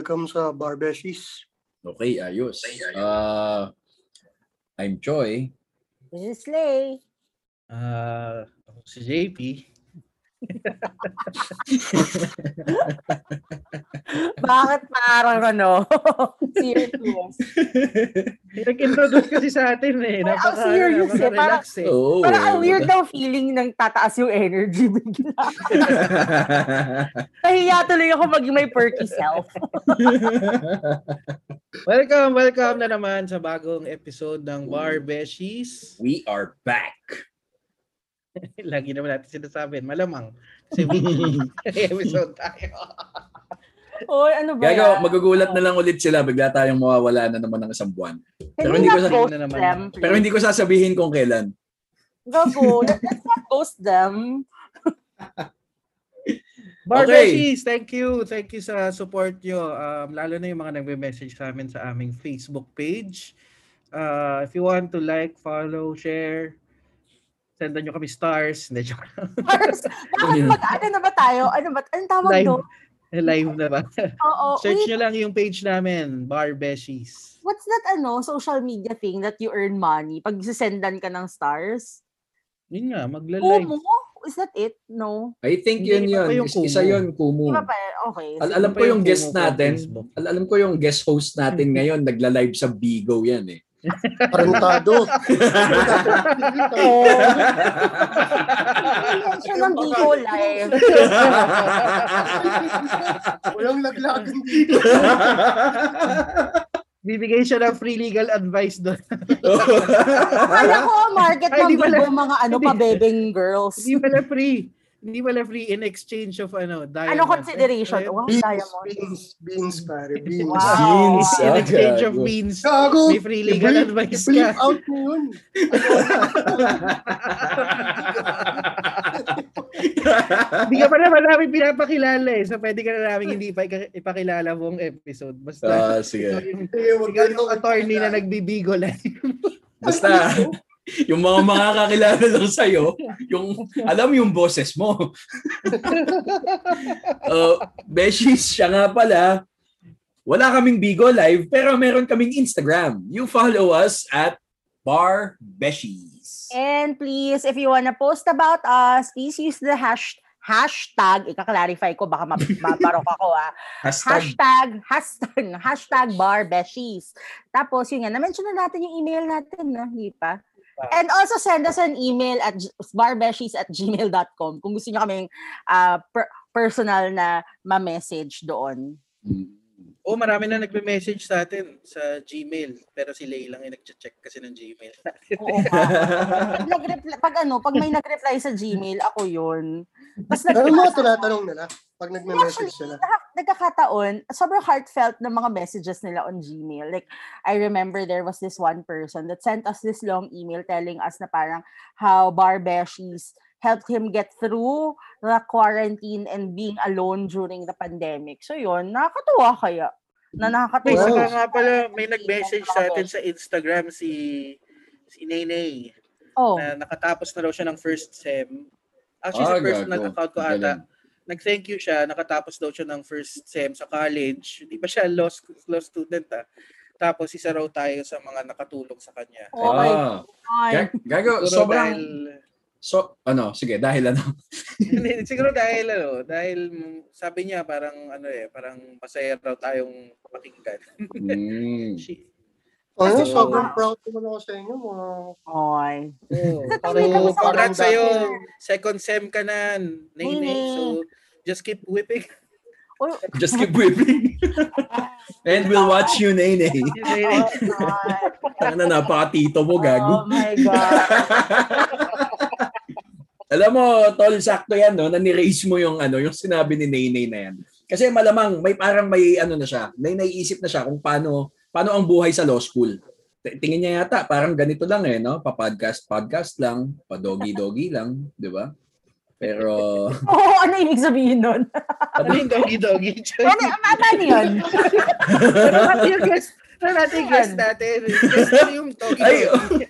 welcome sa Barbeshies. Okay, ayos. Uh, I'm Joy. This is Slay. Ah, ako si JP. Bakit parang ano? serious. Nag-introduce kasi sa atin eh. Parang Napaka, serious eh, eh. Oo. Parang ang weird daw feeling ng tataas yung energy bigla. Nahiya tuloy ako maging may perky self. welcome, welcome na naman sa bagong episode ng Bar Beshies. We are back. Lagi naman natin sinasabi, malamang. Kasi may episode tayo. Oy, ano ba Gago, magugulat na lang ulit sila. Bigla tayong mawawala na naman ng isang buwan. Pero hindi ko sa- na naman. them, Pero hindi ko sasabihin kung kailan. Gago, let- let's not ghost them. Bar Okay. Thank you. Thank you sa support nyo. Um, lalo na yung mga nagme-message sa amin sa aming Facebook page. Uh, if you want to like, follow, share, sendan nyo kami stars. Hindi, joke lang. Mars, bakit mag, ano na ba tayo? Ano ba? Anong tawag Live. doon? Live na ba? Oo, Search wait, nyo lang yung page namin, Bar Beshies. what's that ano, social media thing that you earn money pag sisendan ka ng stars? Yun nga, magla-live. Kumu? Is that it? No. I think Hindi, yun iba yun. yung Is- Isa Kumu. yun, Kumu. Di ba pa? Okay. Al- alam pa ko yung yung guest natin. Al- alam ko yung guest host natin ngayon. Nagla-live sa Bigo yan eh. Tarantado. Oo. Siya ng Bigo Live. Walang laglagan dito. Bibigay siya ng free legal advice doon. Kaya ko, market ng mga ano Hindi. pa, bebeng girls. Hindi pala free. Hindi pala free in exchange of ano, diamond. Ano consideration? Eh, Wow, Beans, diamond. beans, beans, pare. Beans. Wow. Jeans, In exchange of beans. Gago! May free legal I-bleep- advice i-bleep ka. out mo yun. Hindi ka pa naman namin pinapakilala eh. So pwede ka na namin hindi pa ipakilala buong episode. Basta Ah, sige. Sige, wag ikaw ganito yung attorney na nagbibigo lang. Basta, yung mga makakakilala lang sa'yo, yung, alam yung boses mo. uh, Beshies, siya nga pala, wala kaming Bigo Live, pero meron kaming Instagram. You follow us at Bar Beshies. And please, if you wanna post about us, please use the hash hashtag, ika-clarify ko, baka ma- mabarok ako ah. Hashtag, Hashtag, hashtag, hashtag bar beshies. Tapos, yun nga, na-mention na natin yung email natin, no? Hindi pa? And also send us an email at barbeshies at gmail.com kung gusto nyo kaming ah, per- personal na ma-message doon. Oo, marami na nagme-message sa atin sa Gmail. Pero si Lay lang yung nag-check kasi ng Gmail. Oo pag, nag-reply, pag ano, pag may nag-reply sa Gmail, ako yun. Tapos Ano mga nagbasa- tinatanong nila pag nagme-message sila? nagkakataon, sobrang heartfelt ng mga messages nila on Gmail. Like, I remember there was this one person that sent us this long email telling us na parang how Barbeshies helped him get through the quarantine and being alone during the pandemic. So yun, nakakatuwa kaya. Na nakakatuwa. Wow. saka nga pala, may nag-message sa atin sa Instagram si si Nene Oh, na nakatapos na raw siya ng first sem. Actually, Ah, sa personal gago. account ko ata, Galing. nag-thank you siya, nakatapos daw siya ng first sem sa college. Hindi pa siya law, law student ah. Tapos isa raw tayo sa mga nakatulong sa kanya. oh my Ah, God. Ga- gago, Siguro sobrang, dahil, so, ano, sige, dahil ano, Hindi, siguro dahil ano, dahil sabi niya parang ano eh, parang masaya raw tayong pakinggan. mm, She, Oh, Kasi- sobrang proud naman ako sa inyo. Mga... Oy. oh, sa congrats barangay. sa'yo. Second sem ka na, Nene. Nene. So, just keep whipping. Uy, just keep whipping. And we'll watch you, Nene. Nene. oh God. Ano, napaka-tito mo, gago. Oh my God. Alam mo, tol, sakto yan, no? Na-raise mo yung, ano, yung sinabi ni Naynay na yan. Kasi malamang, may parang may, ano na siya, may naiisip na siya kung paano, paano ang buhay sa law school. Tingin niya yata, parang ganito lang eh, no? Pa-podcast, podcast lang, pa-doggy-doggy lang, di ba? Pero, Oo, ano ibig sabihin nun? Ano yung doggy-doggy? Ano, ano yun? Ano natin yung guest? Ano natin yung guest natin? Guest yung Ay, doggy-doggy.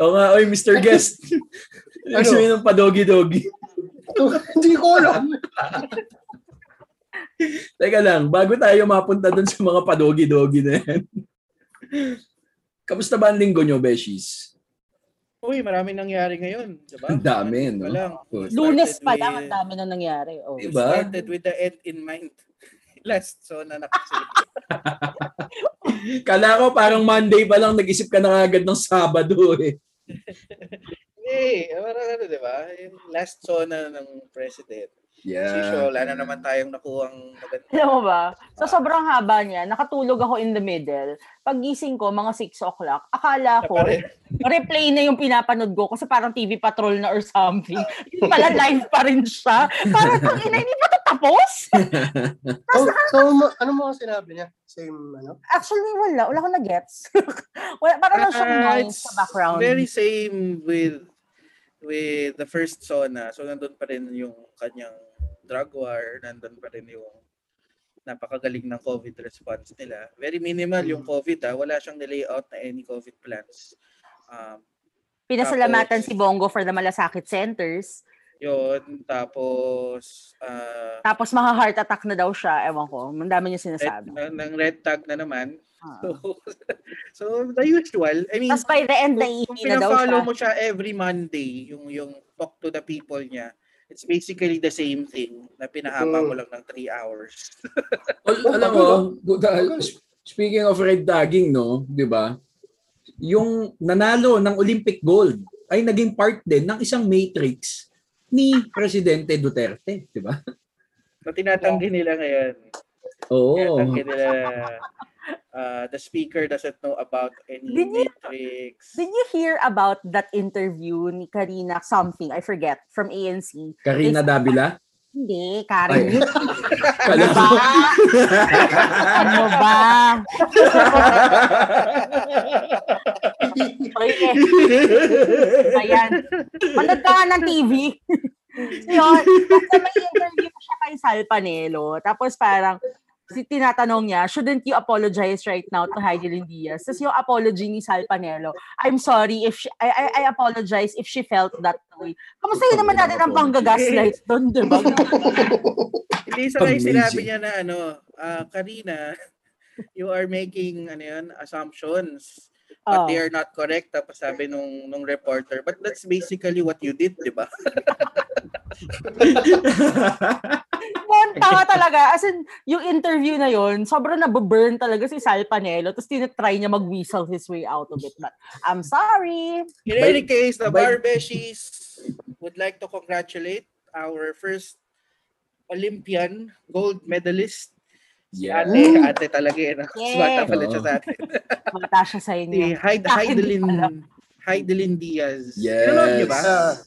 o nga, oy, Mr. Guest. Ano? Ano? Sabihin ng pa-doggy-doggy. Hindi ko alam. Teka lang, bago tayo mapunta dun sa mga padogi-dogi na yan. Kamusta ba ang linggo nyo, Beshies? Uy, marami nangyari ngayon, di ba? Ang dami, no? Pa lang. We Lunes pa lang, with- ang dami na nangyari. Oh. We Diba? started with the end in mind. Last, so na nakasi. Kala ko parang Monday pa lang nag-isip ka na agad ng Sabado eh. Eh, parang ano, di ba? Last zona ng president. Yeah. usual, wala na naman tayong nakuhang maganda. Alam mo ba? Sa sobrang haba niya, nakatulog ako in the middle. Pagising ko, mga 6 o'clock, akala ko, replay na yung pinapanood ko kasi parang TV Patrol na or something. Yun pala, live pa rin siya. Parang, tang ina, hindi pa tapos? So, so ano mo sinabi niya? Same, ano? Actually, wala. Wala akong na-gets. wala, parang lang siyang Ah, noise sa background. Very same with with the first zona. So nandun pa rin yung kanyang drug war, nandun pa rin yung napakagaling ng COVID response nila. Very minimal yung COVID ah. Wala siyang nilayout na any COVID plans. Um, Pinasalamatan tapos- si Bongo for the Malasakit Centers. yun, tapos ah, Tapos mga heart attack na daw siya. Ewan ko. Ang dami niya red, sinasabi. ng, ng red tag na naman. Ah. So, so the usual. I mean, Tapos by the end, kung, naiihi kung na daw pina-follow siya. mo siya every Monday, yung yung talk to the people niya, it's basically the same thing na pinahaba mo lang ng 3 hours. Al- alam mo, buta- speaking of red tagging, no, 'di ba? Yung nanalo ng Olympic gold ay naging part din ng isang matrix ni Presidente Duterte, 'di ba? Na tinatanggi nila ngayon. Oo. Tinatanggi nila uh, the speaker doesn't know about any Did you- matrix. Did you hear about that interview ni Karina something, I forget, from ANC? Karina Davila. Hindi, Ay. Karen. Kala ba? ano ba? Okay. Ayan. Manood ka ng TV. Yun. Kasi may interview siya kay Sal Panelo. Tapos parang, tinatanong niya, shouldn't you apologize right now to Heidelin Diaz? Tapos yung apology ni Sal Panelo, I'm sorry if she, I, I, I apologize if she felt that way. Kamusta yun naman natin ang panggagaslight doon, di ba? Hindi sa kayo Amazing. sinabi niya na ano, ah, Karina, you are making ano yun, assumptions but Oh. they are not correct tapos sabi nung nung reporter but that's basically what you did di ba Monta talaga. As in, yung interview na yon sobrang nababurn talaga si Sal Panelo. Tapos tinatry niya mag-whistle his way out of it. But, I'm sorry. in any case the Barbeshies would like to congratulate our first Olympian gold medalist yeah. ate ate talaga eh no? Yeah. bata pala siya sa atin Mata siya sa si inyo. Akin din Heidelin Heidelin Diaz Yes. Pinanood niyo ba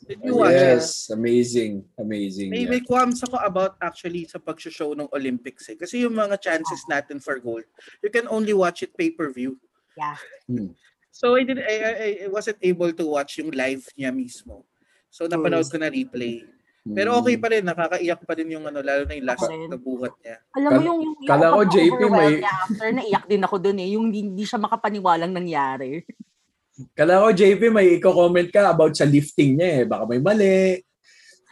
did you watch it Yes, amazing. Amazing. May, yeah. may qualms ako about actually sa pag-show ng Olympics eh. Kasi yung mga chances natin for gold, you can only watch it pay-per-view. Yeah. Hmm. So I, did, I, I, I wasn't able to watch yung live niya mismo. So napanood ko na replay. Pero okay pa rin, nakakaiyak pa rin yung ano, lalo na yung last na buhat niya. Alam mo yung, yung, yung kala ko, JP, may- niya after, naiyak din ako dun eh. Yung hindi, hindi siya makapaniwalang nangyari. Kala ko, JP, may i-comment ka about sa lifting niya eh. Baka may mali.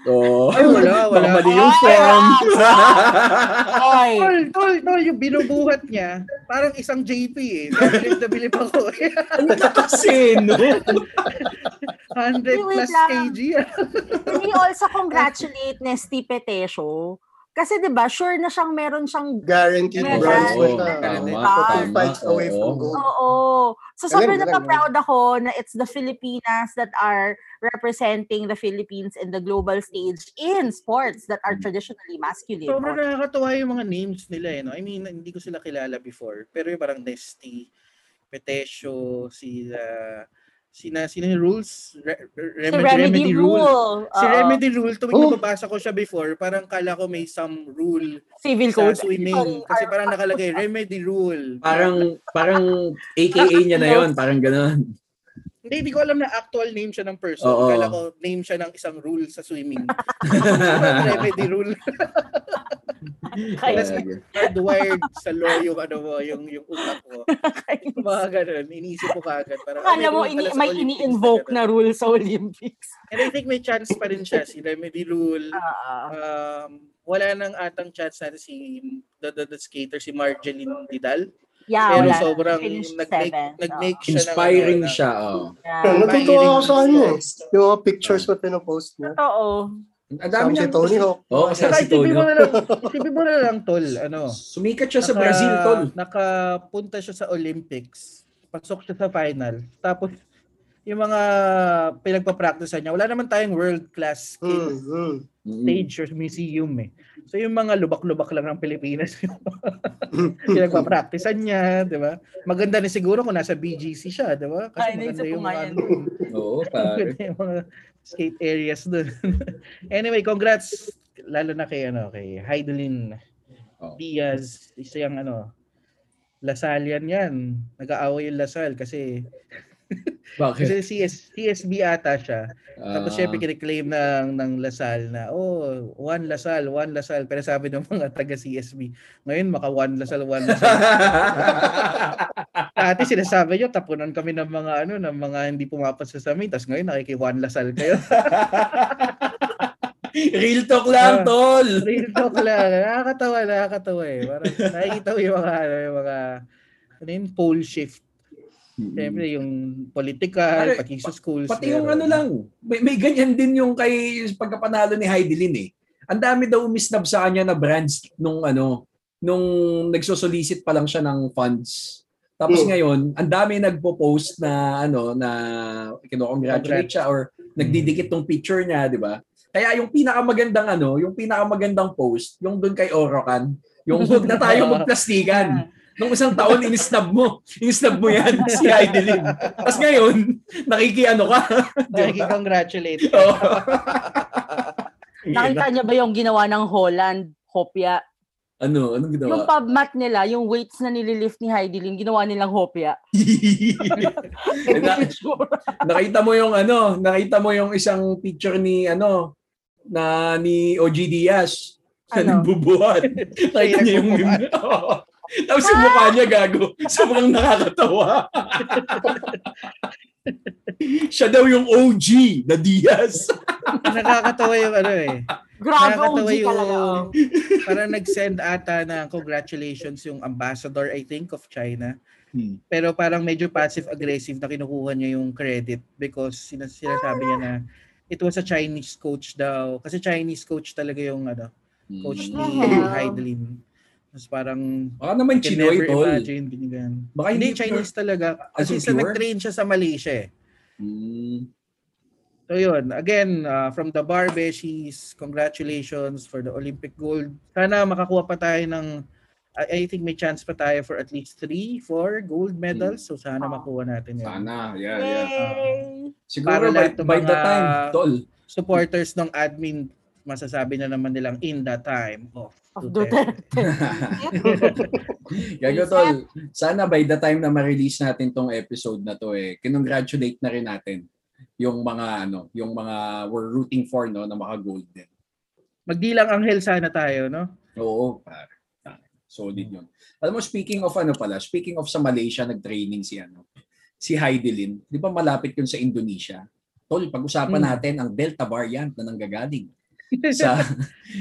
O, Ay, wala, baka wala. mali yung Ay, form. Oy! Tol, tol, tol, yung binubuhat niya, parang isang JP eh. Bilib na bilib ako eh. Ano ka kasi, no? 100 Wait plus lang. kg. Can we also congratulate Nesty Petesio? Kasi 'di ba, sure na siyang meron siyang guaranteed tama, Ah. Two fights away from oo. gold. Oo. So Galing, sobrang galing, napa-proud ako na it's the Filipinas that are representing the Philippines in the global stage in sports that are traditionally masculine. Sobrang nakakatuwa yung mga names nila eh. No? I mean, hindi ko sila kilala before. Pero yung parang Nesty, Petesio, si uh, sina sina rules Re- Re- Si remedy, Remedy, remedy rule. Rule. Si Oo. Remedy Rule, tuwing Oh. nababasa ko siya before, parang kala ko may some rule Civil sa Code. swimming. Sorry, Kasi parang nakalagay, Remedy Rule. Parang, parang AKA niya na yon parang gano'n. Hindi, hindi ko alam na actual name siya ng person. Oo. Kala ko name siya ng isang rule sa swimming. Remedy Rule. Kaya- hardwired sa law yung ano mo, yung yung utak mo. Mga ganun, iniisip mo kagad. Parang, ah, Akala mo, ini, may ini-invoke na rule sa Olympics. And I think may chance pa rin siya. Si Remedy Rule. Ah, Um, wala nang atang chance na si the, the, the skater, si Marjeline Vidal. Yeah, Pero wala. sobrang nag-make, nag-make siya ng Inspiring ano, siya, oh. Yeah. Yeah, natutuwa ako sa kanya eh. Yung mga pictures na pinopost niya. Totoo. Ang dami Sabi si niya. Tony Hawk. Oo, kasi Saka si Tony. isipin mo na lang, isipin mo na lang, tol, ano. Sumikat siya sa naka- Brazil, tol. Nakapunta siya sa Olympics. Pasok siya sa final. Tapos, yung mga pinagpa-practice niya, wala naman tayong world-class Mm, skill mm. Mm. Stage or museum eh. So yung mga lubak-lubak lang ng Pilipinas yung pinagpa-practice niya, di ba? Maganda na siguro kung nasa BGC siya, di ba? Ay, maganda yung mga, ano, Oo, pare. yung mga skate areas doon. anyway, congrats lalo na kay ano kay Heidelin Oh. Diaz, isa yung ano Lasalian yan. Nag-aaway yung Lasal kasi Bakit? kasi CS, CSB ata siya. Tapos Ah. syempre kiniklaim ng, ng Lasal na, oh, one Lasal, one Lasal. Pero sabi ng mga taga CSB, ngayon maka one Lasal, one Lasal. Dati sinasabi nyo, tapunan kami ng mga ano, ng mga hindi pumapasa sa amin. Tapos ngayon nakiki one Lasal kayo. Real talk lang, Ah. tol. Real talk lang. Nakakatawa, nakakatawa eh. Parang nakikita mo yung mga, ano, yung mga, ano yun, pole shift. Siyempre yung political, Pare, pati sa schools. Pati yung ano lang, may, may ganyan din yung kay pagkapanalo ni Heidelin eh. Ang dami daw umisnab sa kanya na brands nung ano, nung nagsosolicit pa lang siya ng funds. Tapos Hmm. ngayon, ang dami nagpo-post na ano na kino-congratulate siya or nagdidikit tong picture niya, di ba? Kaya yung pinakamagandang ano, yung pinakamagandang post, yung doon kay Orokan, yung huwag na tayo magplastikan. Nung isang taon, inisnab mo. Inisnab mo yan, si Heidelin. Tapos ngayon, nakikiano ka. Nakiki-congratulate. Oo. Nakita niya ba yung ginawa ng Holland, Hopia? ano? Anong Yung ginawa? pubmat nila, yung weights na nililift ni Heidi Lim, ginawa nilang Hopia. Na- nakita mo yung ano, nakita mo yung isang picture ni ano, na ni OG Diaz. Na Ano? nagbubuhat. Nakita niya yung meme. Tapos yung mukha niya gago. Sobrang nakakatawa. Siya daw yung OG na Diaz. Nakakatawa yung ano eh. Grabe, OG talaga. oh. Parang nag-send ata na congratulations yung ambassador, I think, of China. Hmm. Pero parang medyo passive-aggressive na kinukuha niya yung credit because sinas- sinasabi niya na it was a Chinese coach daw. Kasi Chinese coach talaga yung ano, coach ni? Heidelin. Tapos parang Baka naman Chinoy, tol. imagine binigyan. Baka Hindi, hindi Chinese talaga. As Kasi sa pure? nag-train siya sa Malaysia eh. Hmm. So yun, again, uh, from the Barbeshies, congratulations for the Olympic gold. Sana makakuha pa tayo ng, I, I think may chance pa tayo for at least three, four gold medals. So sana Ah. makuha natin yun. Sana, yeah, yeah. Yay! Siguro Para by, by the mga- time, tol. Supporters ng admin, masasabi na naman nilang in the time of Of Duterte. Duterte. Gago tol, sana by the time na ma-release natin tong episode na to eh, kinongratulate na rin natin yung mga ano, yung mga we're rooting for no na maka-gold din. Magdilang anghel sana tayo, no? Oo, pare. Ah, Solid yun. Alam mo, speaking of ano pala, speaking of sa Malaysia, nag-training si ano, si Heidelin. Di ba malapit yun sa Indonesia? Tol, pag-usapan Hmm. natin ang Delta variant na nanggagaling sa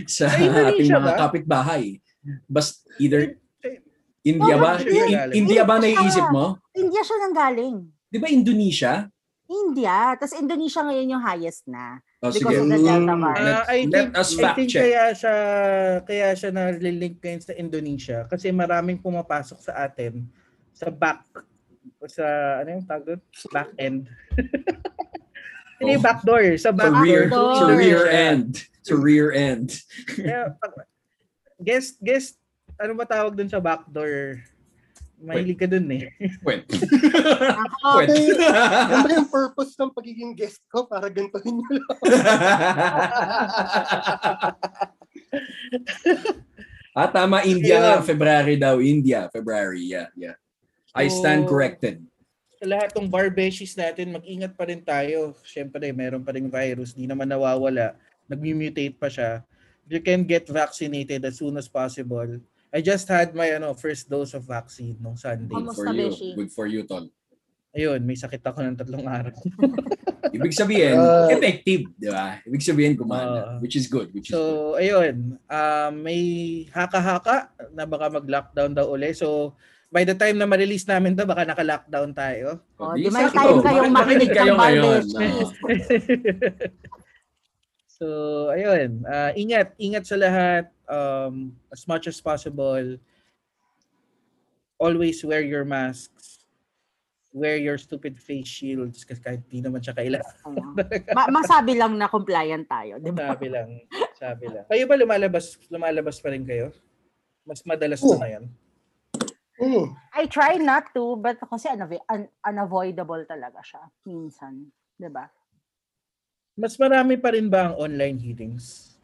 sa ating mga ba? kapitbahay. Bas either India ba? Bakit yun? In- India ba naiisip mo? India siya nang galing. Di ba Indonesia? India. Tapos Indonesia ngayon yung highest na. O Because sige. of the Delta variant. Ah, I Let think, us I fact think check. kaya siya kaya siya na link ngayon sa Indonesia kasi maraming pumapasok sa atin sa back sa ano yung tawag doon? Back end. Hindi Oh. back door, sa back door. sa rear end. Sa rear end. Kaya, guess guess ano ba tawag doon sa back door? Mahilig ka dun eh. Wait. Ako, Wait. Ano ba yung purpose ng pagiging guest ko? Para ganituhin nyo lang. ah, tama. India nga. February daw. India. February. Yeah, yeah. I stand So, corrected. Sa lahat ng barbeshies natin, mag-ingat pa rin tayo. Siyempre, meron pa rin virus. Di naman nawawala. Nag-mutate pa siya. you can get vaccinated as soon as possible. I just had my ano first dose of vaccine nung Sunday. Good for you. Beshi? Good for you, Tol. Ayun, may sakit ako ng tatlong araw. Ibig sabihin, Ah. effective, di ba? Ibig sabihin, Ah. kumana. which is good. Which is good. So, ayun, um, may haka-haka na baka mag-lockdown daw uli. So, by the time na ma-release namin to, baka naka-lockdown tayo. Oh, Di di may time kayong makinig kayo ng ngayon? So, ayun, ah, ingat, ingat sa lahat um, as much as possible. Always wear your masks. Wear your stupid face shields kasi kahit di naman siya kailangan. Ma- masabi lang na compliant tayo, di ba? Sabi lang, sabi lang. Kayo ba lumalabas, lumalabas pa rin kayo? Mas madalas Oo. na ngayon? Hmm. I try not to, but kasi unava- un- unavoidable talaga siya minsan, di ba? Mas marami pa rin ba ang online hearings?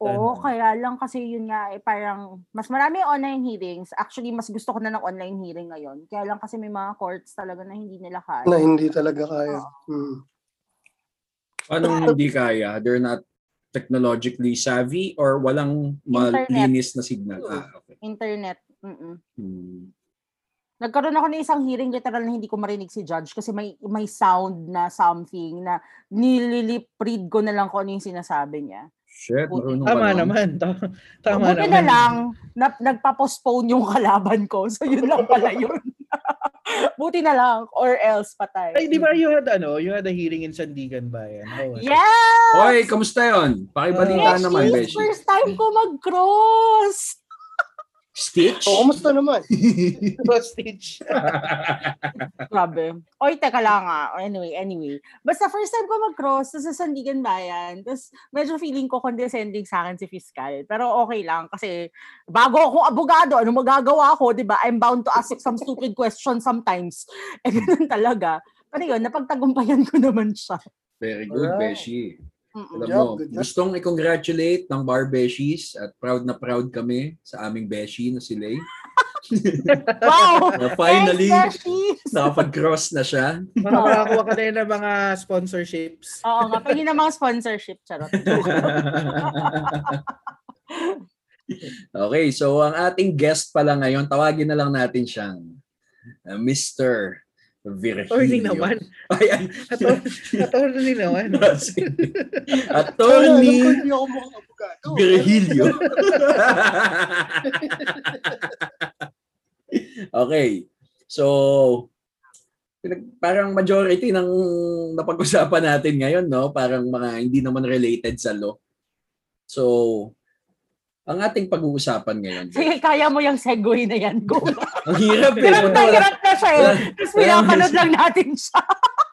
Oo, Ano? kaya lang kasi yun nga, eh, parang mas marami online hearings. Actually, mas gusto ko na ng online hearing ngayon. Kaya lang kasi may mga courts talaga na hindi nila kaya. Na hindi talaga kaya. Hmm. Paano hindi kaya? They're not technologically savvy or walang malinis na signal? Ah, okay. Internet. Mm-mm. Hmm. Nagkaroon ako ng isang hearing literal na hindi ko marinig si judge kasi may may sound na something na nililip read ko na lang kung ano yung sinasabi niya. Shit, marunong ka Tama nun. naman. ta- Tama Buti naman. na lang, na, nagpa-postpone yung kalaban ko. So yun lang pala yun. Buti na lang. Or else patay. Ay, di ba you had ano, you had a hearing in Sandigan Bayan? How was it? Yes! Hoy, kamusta yon? Pakibalita Beshi, naman, Beshi. first time ko mag-cross. Stitch? O, kumusta naman? Hostage. Grabe. Oy, teka lang ah. Anyway, anyway. Basta first time ko mag-cross sa Sandigan Bayan. Tapos medyo feeling ko condescending sa akin si Fiscal. Pero okay lang kasi bago akong abogado, ano magagawa ko, di ba? I'm bound to ask some stupid questions sometimes. Eh, ganun talaga. Pero yun, napagtagumpayan ko naman siya. Very good, Alright. Beshi. Mm-mm. Alam mo, job. gustong i-congratulate ng Bar Beshies at proud na proud kami sa aming Beshi na si Lay. Wow! Na finally, Thanks, nakapag-cross na siya. Makakakuha ka ng mga sponsorships. Oo nga, pwede na mga sponsorship. Charot. okay, so ang ating guest pala ngayon, tawagin na lang natin siyang uh, Mr. Virgilio. Attorney naman. Ay, ay. Attorney naman. Kaya Attorney hindi ako mukhang abogado. Virgilio. okay. So, parang majority ng napag-usapan natin ngayon, no? Parang mga hindi naman related sa law. So, ang ating pag-uusapan ngayon. Sige, kaya mo yung segue na yan. Go. Ang hirap eh. Hirap na hirap na siya eh. Tapos pinapanood lang natin siya.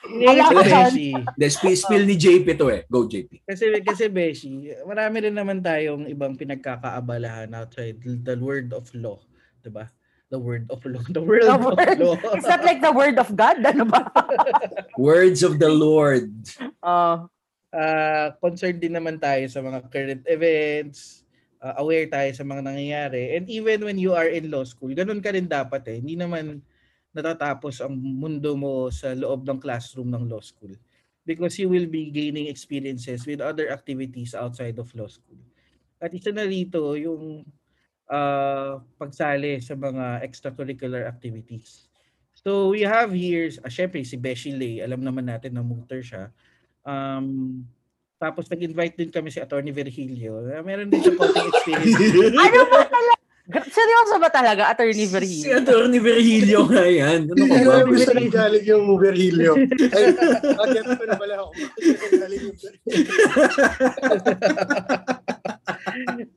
Kasi, dyan. Beshi, Hindi, spill, spill ni JP to eh. Go, JP. kasi, kasi Beshi, marami rin naman tayong ibang pinagkakaabalahan outside the word of law. Diba? The word of law. The world The of word. law. It's not like the word of God. Ano ba? Words of the Lord. Oh, uh, concerned din naman tayo sa mga current events, uh, aware tayo sa mga nangyayari. And even when you are in law school, ganun ka rin dapat eh. Hindi naman natatapos ang mundo mo sa loob ng classroom ng law school. Because you will be gaining experiences with other activities outside of law school. At isa na rito yung uh, pagsali sa mga extracurricular activities. So we have here, uh, syempre si Beshi Lay, alam naman natin na mooter siya. Um, tapos nag-invite din kami si Attorney Virgilio. Uh, meron din siya konting experience. ano ba talaga? Seryoso ba talaga, Attorney Si Virgilio? Atty. Virgilio nga yan. Ano ba? alam ko saan galing yung Virgilio. Ay, agad pa na pala ako.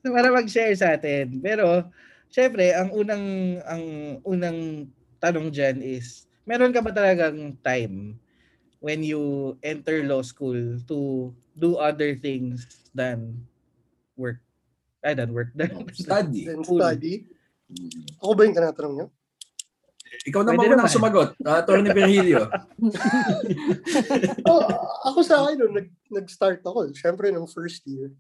Para mag-share sa atin. Pero, syempre, ang unang ang unang tanong dyan is, meron ka ba talagang time when you enter law school to do other things than work? Ay, than work. Than, Study. Then Cool. study. Ako ba yung tinatanong niyo? Ikaw na Pwede naman. sumagot, uh, Atty. Virgilio. Oh, ako sa akin, no, nag, nag-start ako. Siyempre, nung first year.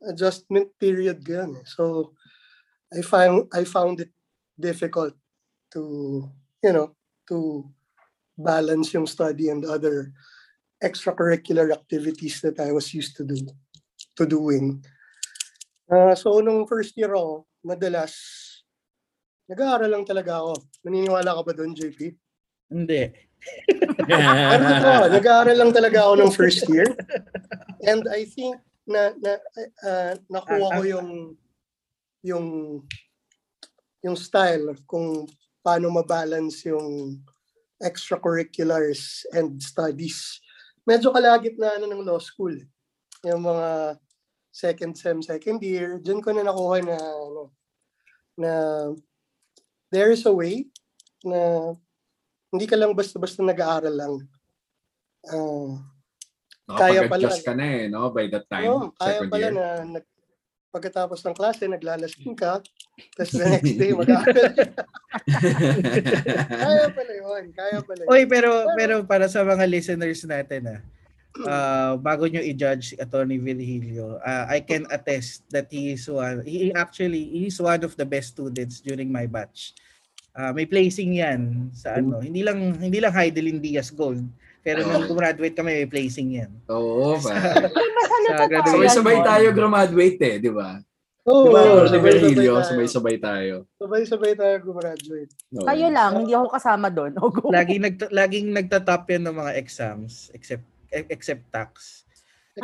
Adjustment period ko yan. eh. So, I found, I found it difficult to, you know, to balance yung study and other extracurricular activities that I was used to do, to doing. Ah, so, nung first year ako, madalas, nag-aaral lang talaga ako. Naniniwala ka ba doon, JP? Hindi. Pero totoo, nag-aaral lang talaga ako nung first year. And I think na, na ah, nakuha ko yung yung yung style kung paano mabalance yung extracurriculars and studies. Medyo kalagit na ano ng law school. eh. Yung mga second sem, second year, dyan ko na nakuha na ano, na there is a way na hindi ka lang basta-basta nag-aaral lang. Ah, Kaya pala. Ka na eh, no? By that time, Oo, kaya second pala year. na nag, pagkatapos ng klase, naglalasing ka, tapos the next day mag-aaral. kaya pala yun, kaya pala yun. Oy, pero pero para sa mga listeners natin ah. Uh, bago nyo i-judge Attorney Virgilio, uh, I can attest that he is one, he actually he is one of the best students during my batch. Uh, may placing yan sa ano, hindi lang hindi lang Heidelin Diaz Gold, pero nung gumraduate kami may placing yan. Oo, pa. Sa. Sabay-sabay no? tayo graduate eh, di ba? Oo, Di ba, oo, Atty. Virgilio, tayo. sabay-sabay tayo. Sabay-sabay tayo gumraduate. Oo. Kayo lang, hindi ako kasama doon. Laging nag laging nagta-top yan ng mga exams except except tax.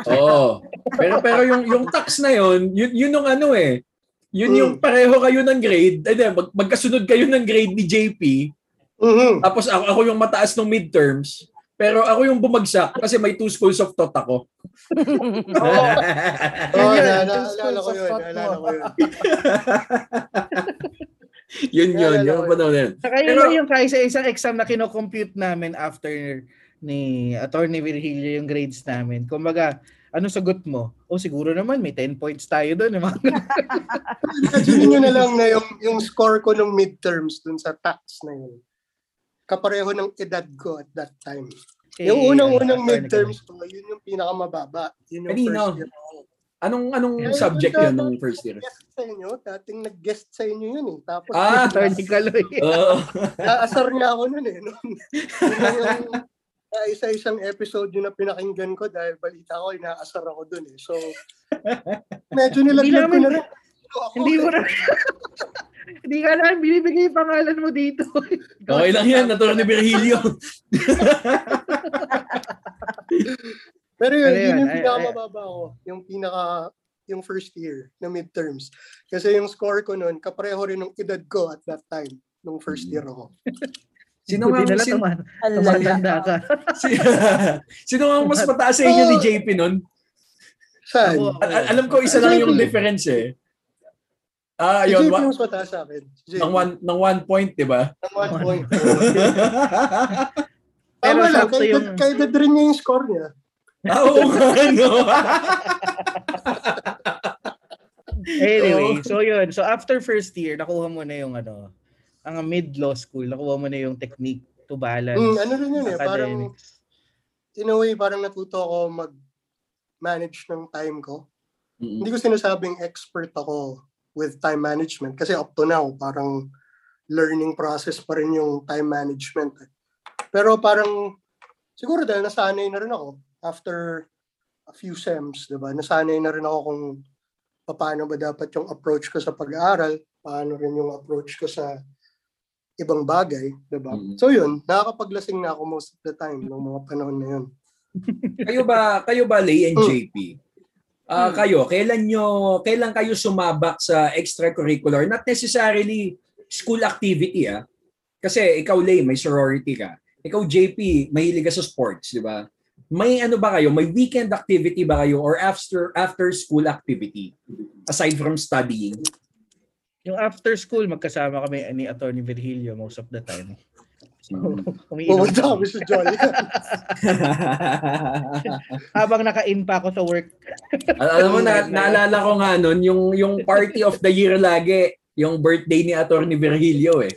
Oo. Pero pero yung yung tax na yon, yun yun yung ano eh. Yun Mm. yung pareho kayo ng grade. Ay, di, mag, magkasunod kayo ng grade ni JP. Mhm. Tapos ako, ako yung mataas ng midterms. Pero ako yung bumagsak kasi may two schools of thought ako. Oo, yun, two naalala ko yun, naalala ko yun. yun yun, Naalala yung ko panahon na yun. Saka yun Pero- yung kaysa isang exam na kinocompute namin after ni Attorney Virgilio yung grades namin. Kumbaga, ano sagot mo? O siguro naman may 10 points tayo doon. Mga Imagine nyo na lang na yung, yung score ko nung midterms dun sa tax na yun. Kapareho ng edad ko at that time. Yung Eh, unang-unang ano, midterms ko, yun yung pinakamababa. Yun yung Kanino? first year. Anong anong Kaya subject yun, nung first year? Guest sa inyo, dating nag-guest sa inyo yun eh. Tapos, Ah! Attorney Kaloy. Oo. naasar niya ako nun eh. Nung, yun yung, ah, isa-isang episode yun na pinakinggan ko dahil balita ko, inaasar ako dun eh. So, medyo nilagyan ko na rin. Ako, Hindi mo na... Hindi ka na binibigay yung pangalan mo dito. Okay lang yan, Atty. Virgilio. Pero yun, Pero yun yun, yung pinakamababa ko. Yung pinaka, yung first year na midterms. Kasi yung score ko nun, kapareho rin ng edad ko at that time, nung first year ako. Sino nga lang sin, tumatanda ka. si, sino nga ang mas mataas sa inyo ni JP nun? Saan? Al- alam ko isa lang yung difference eh. Ah, Si yun, JP mas mataas sa akin. Si ng one ng one point, 'di ba? Ng one point. Pero Tama lang, kay, yung- kay Dad rin niya yung score niya. Ah, Oo nga, no. Anyway, so yun. So after first year, nakuha mo na yung ano, ang mid-law school, nakuha mo na yung technique to balance Mm, ano rin yun eh, parang in a way, parang natuto ako mag-manage ng time ko. Mm. Hindi ko sinasabing expert ako with time management kasi up to now, parang learning process pa rin yung time management. eh. Pero parang, siguro dahil nasanay na rin ako after a few sems, di ba? Nasanay na rin ako kung paano ba dapat yung approach ko sa pag-aaral, paano rin yung approach ko sa ibang bagay, di ba? Mm. So yun, nakakapaglasing na ako most of the time ng mga panahon na yun. kayo ba, kayo ba Lay and Mm. JP? Ah, kayo, kailan nyo kailan kayo sumabak sa extracurricular? Not necessarily school activity ah. Kasi ikaw Lay, may sorority ka. Ikaw JP, mahilig ka sa sports, di ba? May ano ba kayo? May weekend activity ba kayo or after after school activity aside from studying? Yung after school, magkasama kami ni Attorney Virgilio most of the time. Mm. umiinom Pumunta kami. sa Jolly. Habang naka-in pa ako sa work. Al- Alam mo, na, naalala ko nga nun, yung, yung party of the year lagi, yung birthday ni Atty. Virgilio eh.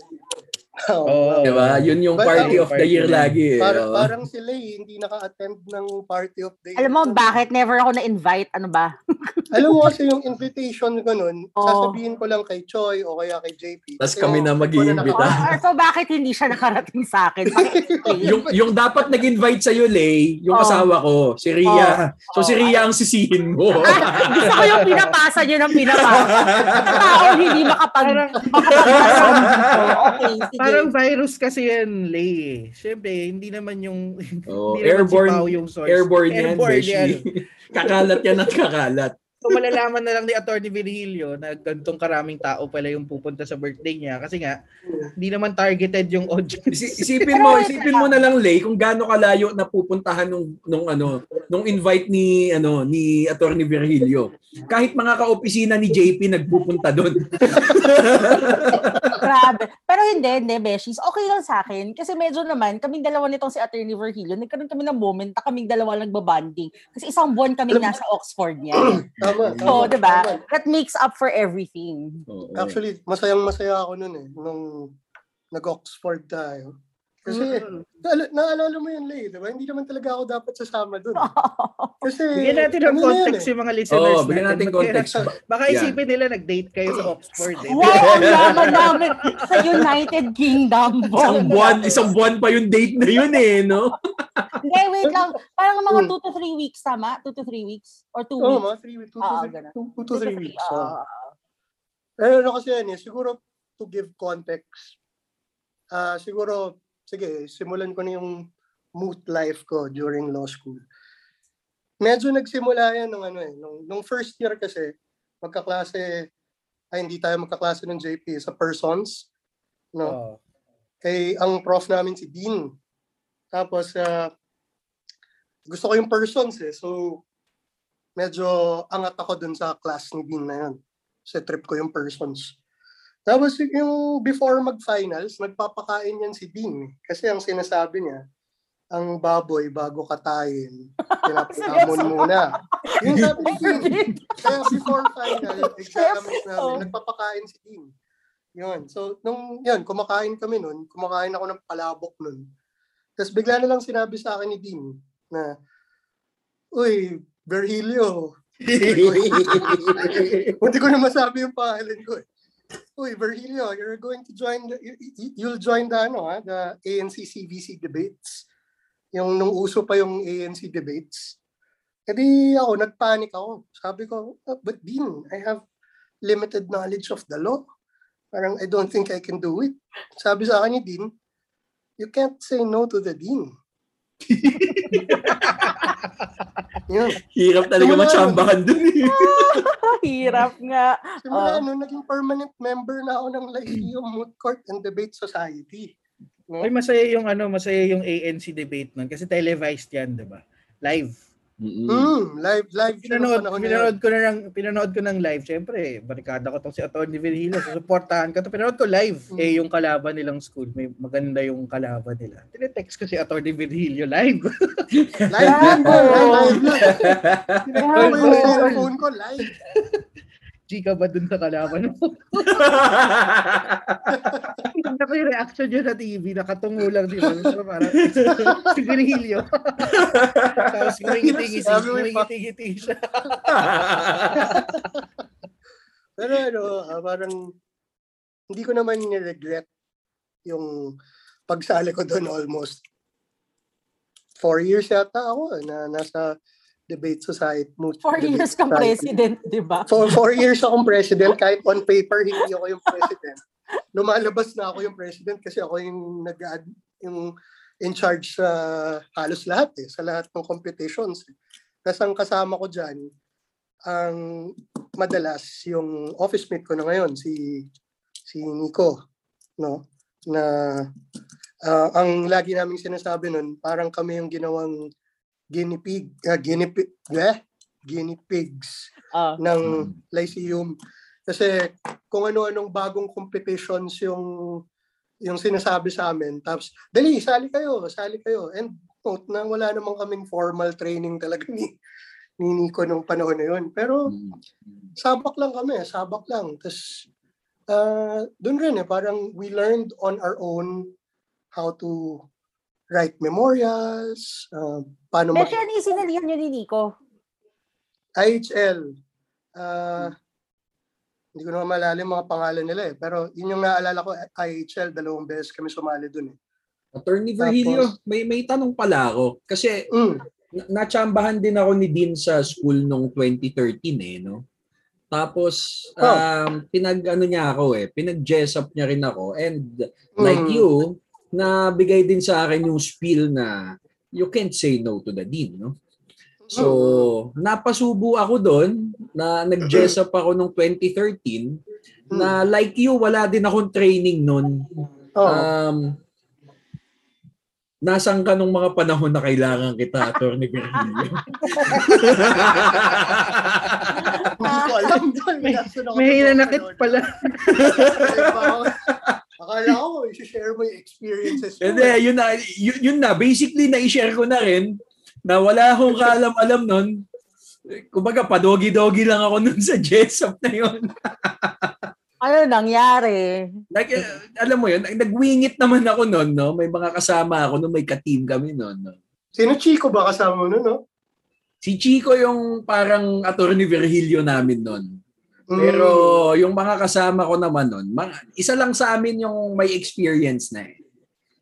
Oo. Di ba? Yun yung party of the year na. lagi. eh. Para, Oo. parang sila eh, hindi naka-attend ng party of the year. Alam mo, bakit never ako na-invite? Ano ba? Alam mo kasi yung invitation ko nun, Oo. sasabihin ko lang kay Choi o kaya kay JP. Kasi kami na. Or, nakaka- or so bakit hindi siya nakarating sa akin? Yung yung dapat nag-invite sa Lay, yung Oh. asawa ko, si Ria. So Oh. si Ria ang sisihin mo. Ah, gusto ko yung pinapasa niyo ng pinapasa. Sa taong hindi makapag makapag Okay, sige. Parang virus kasi yan, Lay. eh. Siyempre, hindi naman yung Oh, hindi naman si airborne yung source. airborne yan, Airborne Beshi. yan. kakalat yan at kakalat. So malalaman na lang ni Attorney Virgilio na gantong karaming tao pala yung pupunta sa birthday niya kasi nga hindi naman targeted yung audience. Isi- Isipin mo, isipin mo na lang Lay kung gaano kalayo na pupuntahan nung nung ano, nung invite ni ano ni Attorney Virgilio. Kahit mga kaopisina ni JP nagpupunta doon. Grabe. Pero hindi, hindi, Beshies. Okay lang sa akin. Kasi medyo naman, kaming dalawa nitong si Attorney Virgilio, nagkaroon kami ng moment na kaming dalawa nagbabanding. Kasi isang buwan kaming nasa Oxford niya. Tama, So, tama, di ba? tama. That makes up for everything. Actually, masayang masaya ako nun eh, nung nag-Oxford tayo. Kasi, Mm. naala- naalala mo yun, Lay, di ba? Hindi naman talaga ako dapat sasama dun. Kasi, Bigyan natin ng ano context eh. yung mga listeners Oo, bigyan natin Baka- context. Baka Yan. isipin nila nag-date kayo sa Oxford eh. Wow, ang yaman namin sa United Kingdom. Isang buwan, isang buwan pa yung date na yun eh, no? Hindi, wait lang. Parang mga Hmm. 2 to 3 weeks, tama? 2 to 3 weeks? Or 2 Oo, weeks? mga three weeks, two, Oo, to three, ganun. two, two to Two to three three, weeks. oo. oo. Eh, ano kasi yan eh, siguro to give context, ah siguro, sige, simulan ko na yung moot life ko during law school. Medyo nagsimula yan nung ano eh, nung, nung first year kasi, magkaklase, ay hindi tayo magkaklase ng JP sa persons, no? Oo. kay ang prof namin si Dean. Tapos ah, gusto ko yung persons eh. So medyo angat ako dun sa class ni Dean na yun. Sa trip ko yung persons. Tapos yung before mag-finals, nagpapakain yan si Dean. eh. Kasi ang sinasabi niya, ang baboy bago katayin, pinapakamon muna. Yung sabi ni Dean, kaya before final exams namin, nagpapakain si Dean. Yun. So, nung, yun, kumakain kami nun, kumakain ako ng palabok nun. Tapos bigla na lang sinabi sa akin ni Dean na, Uy, Virgilio. Hindi ko na masabi yung pangalan ko eh. Uy, Virgilio, you're going to join the, you- you- you'll join the, ano, ha, the ANC CVC debates. Yung nung uso pa yung ANC debates. Edi ako, nagpanic ako. Sabi ko, "Oh, but Dean, I have limited knowledge of the law. Parang I don't think I can do it. Sabi sa akin ni Dean, you can't say no to the Dean. Hirap talaga Wala. matsambahan dun eh. Hirap nga. Simula Oh. ano, naging permanent member na ako ng Lyceum Moot Court and Debate Society. No? Ay, masaya yung ano, masaya yung ANC debate nun kasi televised yan, 'di ba? Live. Mm-mm. Mm, live, live siya nung Pinanood, yun. pinanood ko na ng pinanood ko ng live. Syempre, barikada ko tong si Atty. Virgilio. Susuportahan ko to. Pinanood ko live. Mm. Eh yung kalaban nilang school, may maganda yung kalaban nila. Tinetext ko si Atty. Virgilio live. Live lang po. Live lang. Tinagpo Grabe. yung cellphone ko, live. G ka ba dun sa kalaban mo? Ganda ko yung reaction niya sa TV. Nakatungo lang, di ba? So, parang, si Virgilio. Tapos pa- ngumingiti-ngiti siya. Pero ano, ah, parang hindi ko naman ni-regret yung pagsali ko doon almost. Four years yata ako na nasa debate society. Four debate years kang society. president, di ba? For four years akong president, kahit on paper hindi ako yung president. Lumalabas na ako yung president kasi ako yung nag yung in charge sa halos lahat eh, sa lahat ng competitions. Tapos ang kasama ko dyan, ang madalas yung office mate ko na ngayon, si si Nico, no? Na ah, ang lagi naming sinasabi nun, parang kami yung ginawang guinea pig, ah, guinea pig, eh, guinea pigs Ah. ng Lyceum. Kasi kung ano-anong bagong competitions yung yung sinasabi sa amin. Tapos, dali, sali kayo, sali kayo. And note na wala namang kaming formal training talaga ni, ni Nico nung panahon na yun. Pero sabak lang kami, sabak lang. Tapos, uh, dun rin eh, parang we learned on our own how to write memorials, uh, paano mag- Beshi, ano yung sinalihan nyo ni Nico? IHL. Uh, hindi ko na malala yung mga pangalan nila eh. Pero yun yung naalala ko, IHL, dalawang beses kami sumali dun eh. Attorney Virgilio, may may tanong pala ako. Kasi Mm. na- natsambahan din ako ni Dean sa school nung 2013 eh, no? Tapos, Oh. um, pinag ano niya ako eh, pinag-jess up niya rin ako. And like Mm. You, nabigay din sa akin yung spiel na you can't say no to the Dean, no? So, napasubo ako doon na nag-jess up ako nung 2013 na like you, wala din akong training noon. Um, Nasaan ka nung mga panahon na kailangan kita, Atty. Virgilio? Hindi ko alam doon. May doon? hinanakit pala. Akala ko, i-share mo yung experiences mo. Hindi, yun na, yun, yun na. Basically, na-share ko na rin na wala akong kaalam-alam nun. Kumbaga, padogi-dogi lang ako nun sa Jessup na yun. Ano nangyari? Like, eh, alam mo yun, nagwingit naman ako nun, no? May mga kasama ako nun, may ka-team kami nun, no? Sino Chico ba kasama mo nun, no? Si Chico yung parang attorney Virgilio namin nun. Mm. Pero yung mga kasama ko naman nun, mga, isa lang sa amin yung may experience na eh.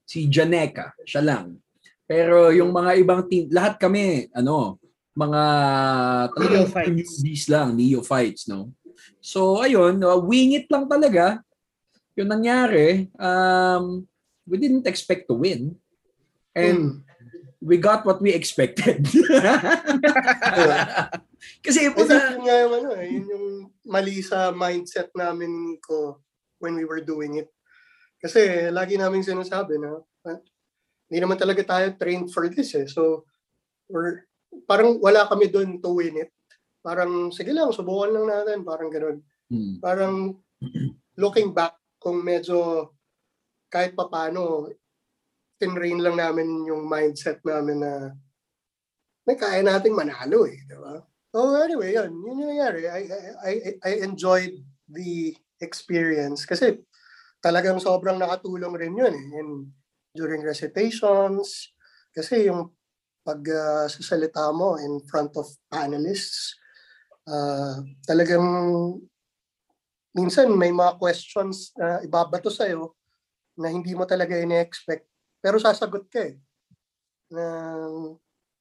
Si Janeca, siya lang. Pero yung mga ibang team, lahat kami, ano, mga talagang newbies lang, neophytes, no? So, ayun, uh, wing it lang talaga. Yung nangyari, um, we didn't expect to win. And Mm. We got what we expected. Kasi, think puta, yun nga yung ano, eh, yun yung mali sa mindset namin ni Nico when we were doing it. Kasi lagi namin sinasabi na ah, hindi naman talaga tayo trained for this eh. So, we're, parang wala kami doon to win it. Parang, sige lang, subukan lang natin. Parang ganun. Hmm. Parang looking back, kung medyo kahit papano, tinrain lang namin yung mindset namin na may kaya nating manalo eh, di ba? So anyway, yun, yun yung nangyari. I, I, I, I enjoyed the experience kasi talagang sobrang nakatulong rin yun eh. And during recitations, kasi yung pag uh, sasalita mo in front of panelists, uh, talagang minsan may mga questions na ibabato sa'yo na hindi mo talaga ine-expect pero sasagot ka eh. Na,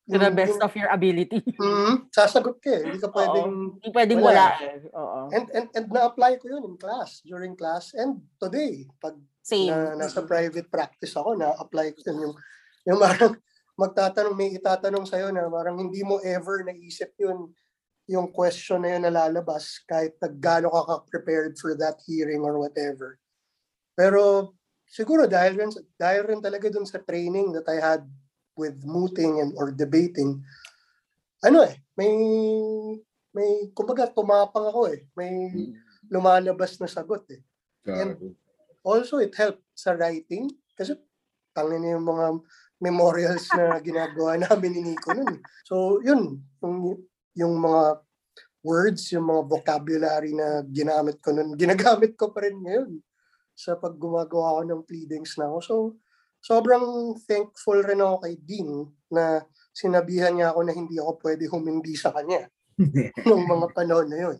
To the best of your ability. Mm, sasagot ka eh. Hindi ka pwedeng Hindi pwedeng Wala. wala. Oo. And, and, and na-apply ko yun in class, during class, and today, pag Same. na, nasa private practice ako, na-apply ko yun. Yung, yung parang magtatanong, may itatanong sa'yo na parang hindi mo ever naisip yun, yung question na yun na lalabas kahit na gaano ka ka-prepared for that hearing or whatever. Pero siguro dahil rin, dahil rin talaga dun sa training that I had with mooting and or debating, ano eh, may may kumbaga tumapang ako eh. May lumalabas na sagot eh. Gago. Also, it helped sa writing kasi tangin na yung mga memorials na ginagawa namin ni Nico nun. eh. So, yun, yung, yung mga words, yung mga vocabulary na ginamit ko nun, ginagamit ko pa rin ngayon sa pag gumagawa ko ng pleadings na ako. So, sobrang thankful rin ako kay Dean na sinabihan niya ako na hindi ako pwede humindi sa kanya nung mga panahon na yun.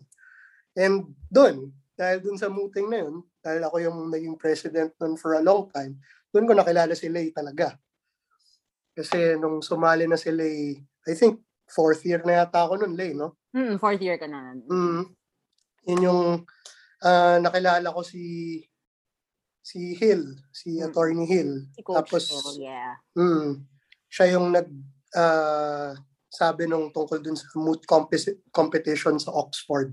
And doon, dahil dun sa meeting na yun, dahil ako yung naging president nun for a long time, doon ko nakilala si Lay talaga. Kasi nung sumali na si Lay, I think fourth year na yata ako nun, Lay, no? Mm, fourth year ka na. Mm. Yun yung ah, nakilala ko si si Hill, si Mm. Attorney Hill. Si Coach. Tapos, oh, yeah. Mm. Siya yung nag ah, sabi nung tungkol dun sa moot compes- competition sa Oxford.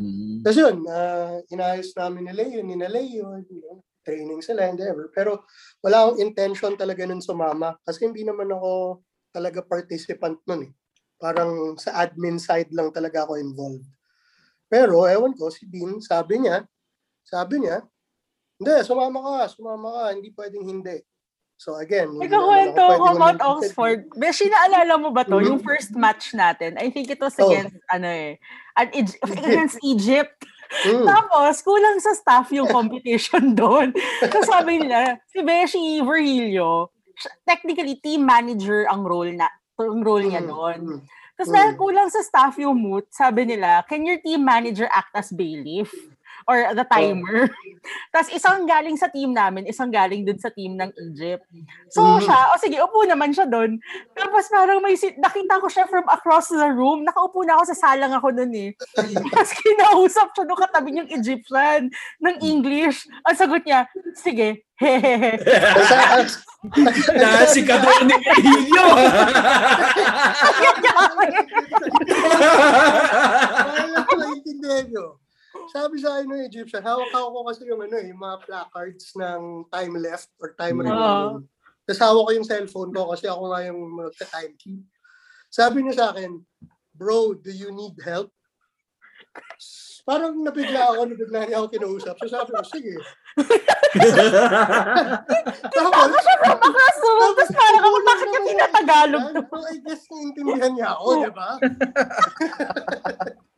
Mm. Tapos yun, ah, inayos namin nila yun, nila yun, yun, training sila, and ever. Pero wala akong intention talaga nun sumama kasi hindi naman ako talaga participant nun eh. Parang sa admin side lang talaga ako involved. Pero ewan ko, si Dean, sabi niya, sabi niya, hindi, sumama ka, sumama ka, hindi pwedeng hindi. So again, Nagkakwento ako about. Oxford. Beshi, naalala mo ba to? Mhm. Yung first match natin. I think it was Oh. against, ano eh, an Egy- against Egypt. Mm. Tapos, kulang sa staff yung competition doon. So sabi nila, si Beshi Virgilio, technically team manager ang role na ang role niya Mm, doon. mm. Tapos Mm. dahil kulang sa staff yung moot, sabi nila, can your team manager act as bailiff? Or the timer? Tapos isang galing sa team namin, isang galing dun sa team ng Egypt. So Mm. siya, o sige, upo naman siya doon. Tapos parang may sit, nakita ko siya from across the room. Nakaupo na ako sa salang ako noon eh. Tapos kinausap siya nung katabi niyang Egyptian ng English. Ang sagot niya, sige, hehehe. Basta, ah, Na si Kador ni Virgilio. Parang ko naiintindihan. Sabi sa akin ng Egyptian, hawak-hawak ko kasi yung ano eh, mga placards ng time left or time Oo. remaining. Tapos hawak ko yung cellphone ko kasi ako nga yung magka-time keep. Sabi niya sa akin, bro, do you need help? Parang nabigla ako, nabigla niya ako kinausap. So sabi ko, sige. Tapos, room. Tapos parang ako, bakit niya tinatagalog I guess naiintindihan niya ako, di ba?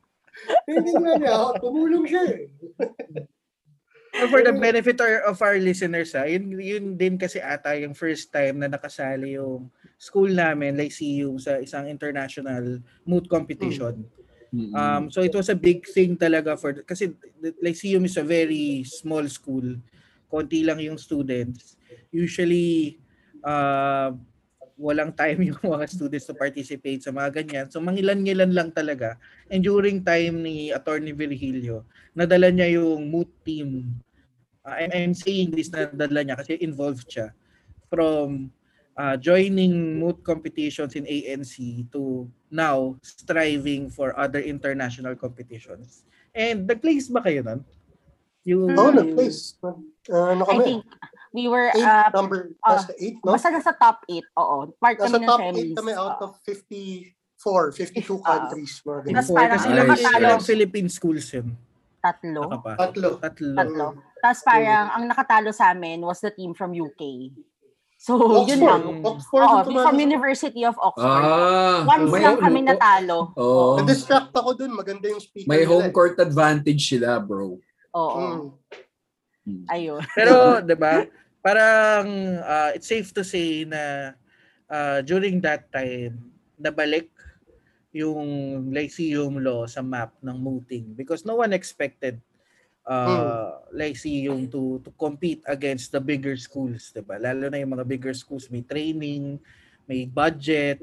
naiintindihan niya ako. Tumulong siya eh. For the benefit of our listeners, ah, yun, yun din kasi ata yung first time na nakasali yung school namin, Lyceum, sa isang international moot competition. Um, so it was a big thing talaga for, kasi the Lyceum is a very small school. Konti lang yung students. Usually, uh, walang time yung mga students to participate sa mga ganyan. So mangilan-ngilan lang talaga. And during time ni Attorney Virgilio, nadala niya yung moot team. Uh, I'm, I'm saying this na nadala niya kasi involved siya from uh, joining moot competitions in ANC to now striving for other international competitions. And nag-place ba kayo nun? Yung, oh, nag-place. Uh, ano I kami? think we were, Eight, uh, number, ah, nasa eight, no? basta nasa top 8, oo. Part Nasa kami ng top semis. eight kami out of 54, 52 Ah. countries. Mga. Mas Before, parang kasi Nice, ilang, nakatalo, ilang Philippine schools yun. tatlo. Tatlo. Tatlo. Tatlo. Tapos parang ang nakatalo sa amin was the team from UK. So, Oxford. yun lang. Oxford. Oo, tumalo from University of Oxford. Ah, Once may, lang kami natalo. Oh, Na-distract ako dun. Maganda yung speaker. may home eh. court advantage sila, bro. Oo. Mm. Ayun. Pero, 'di ba? Parang uh, it's safe to say na uh, during that time nabalik yung Lyceum law sa map ng mooting because no one expected uh, Lyceum to to compete against the bigger schools, 'di ba? Lalo na yung mga bigger schools may training, may budget,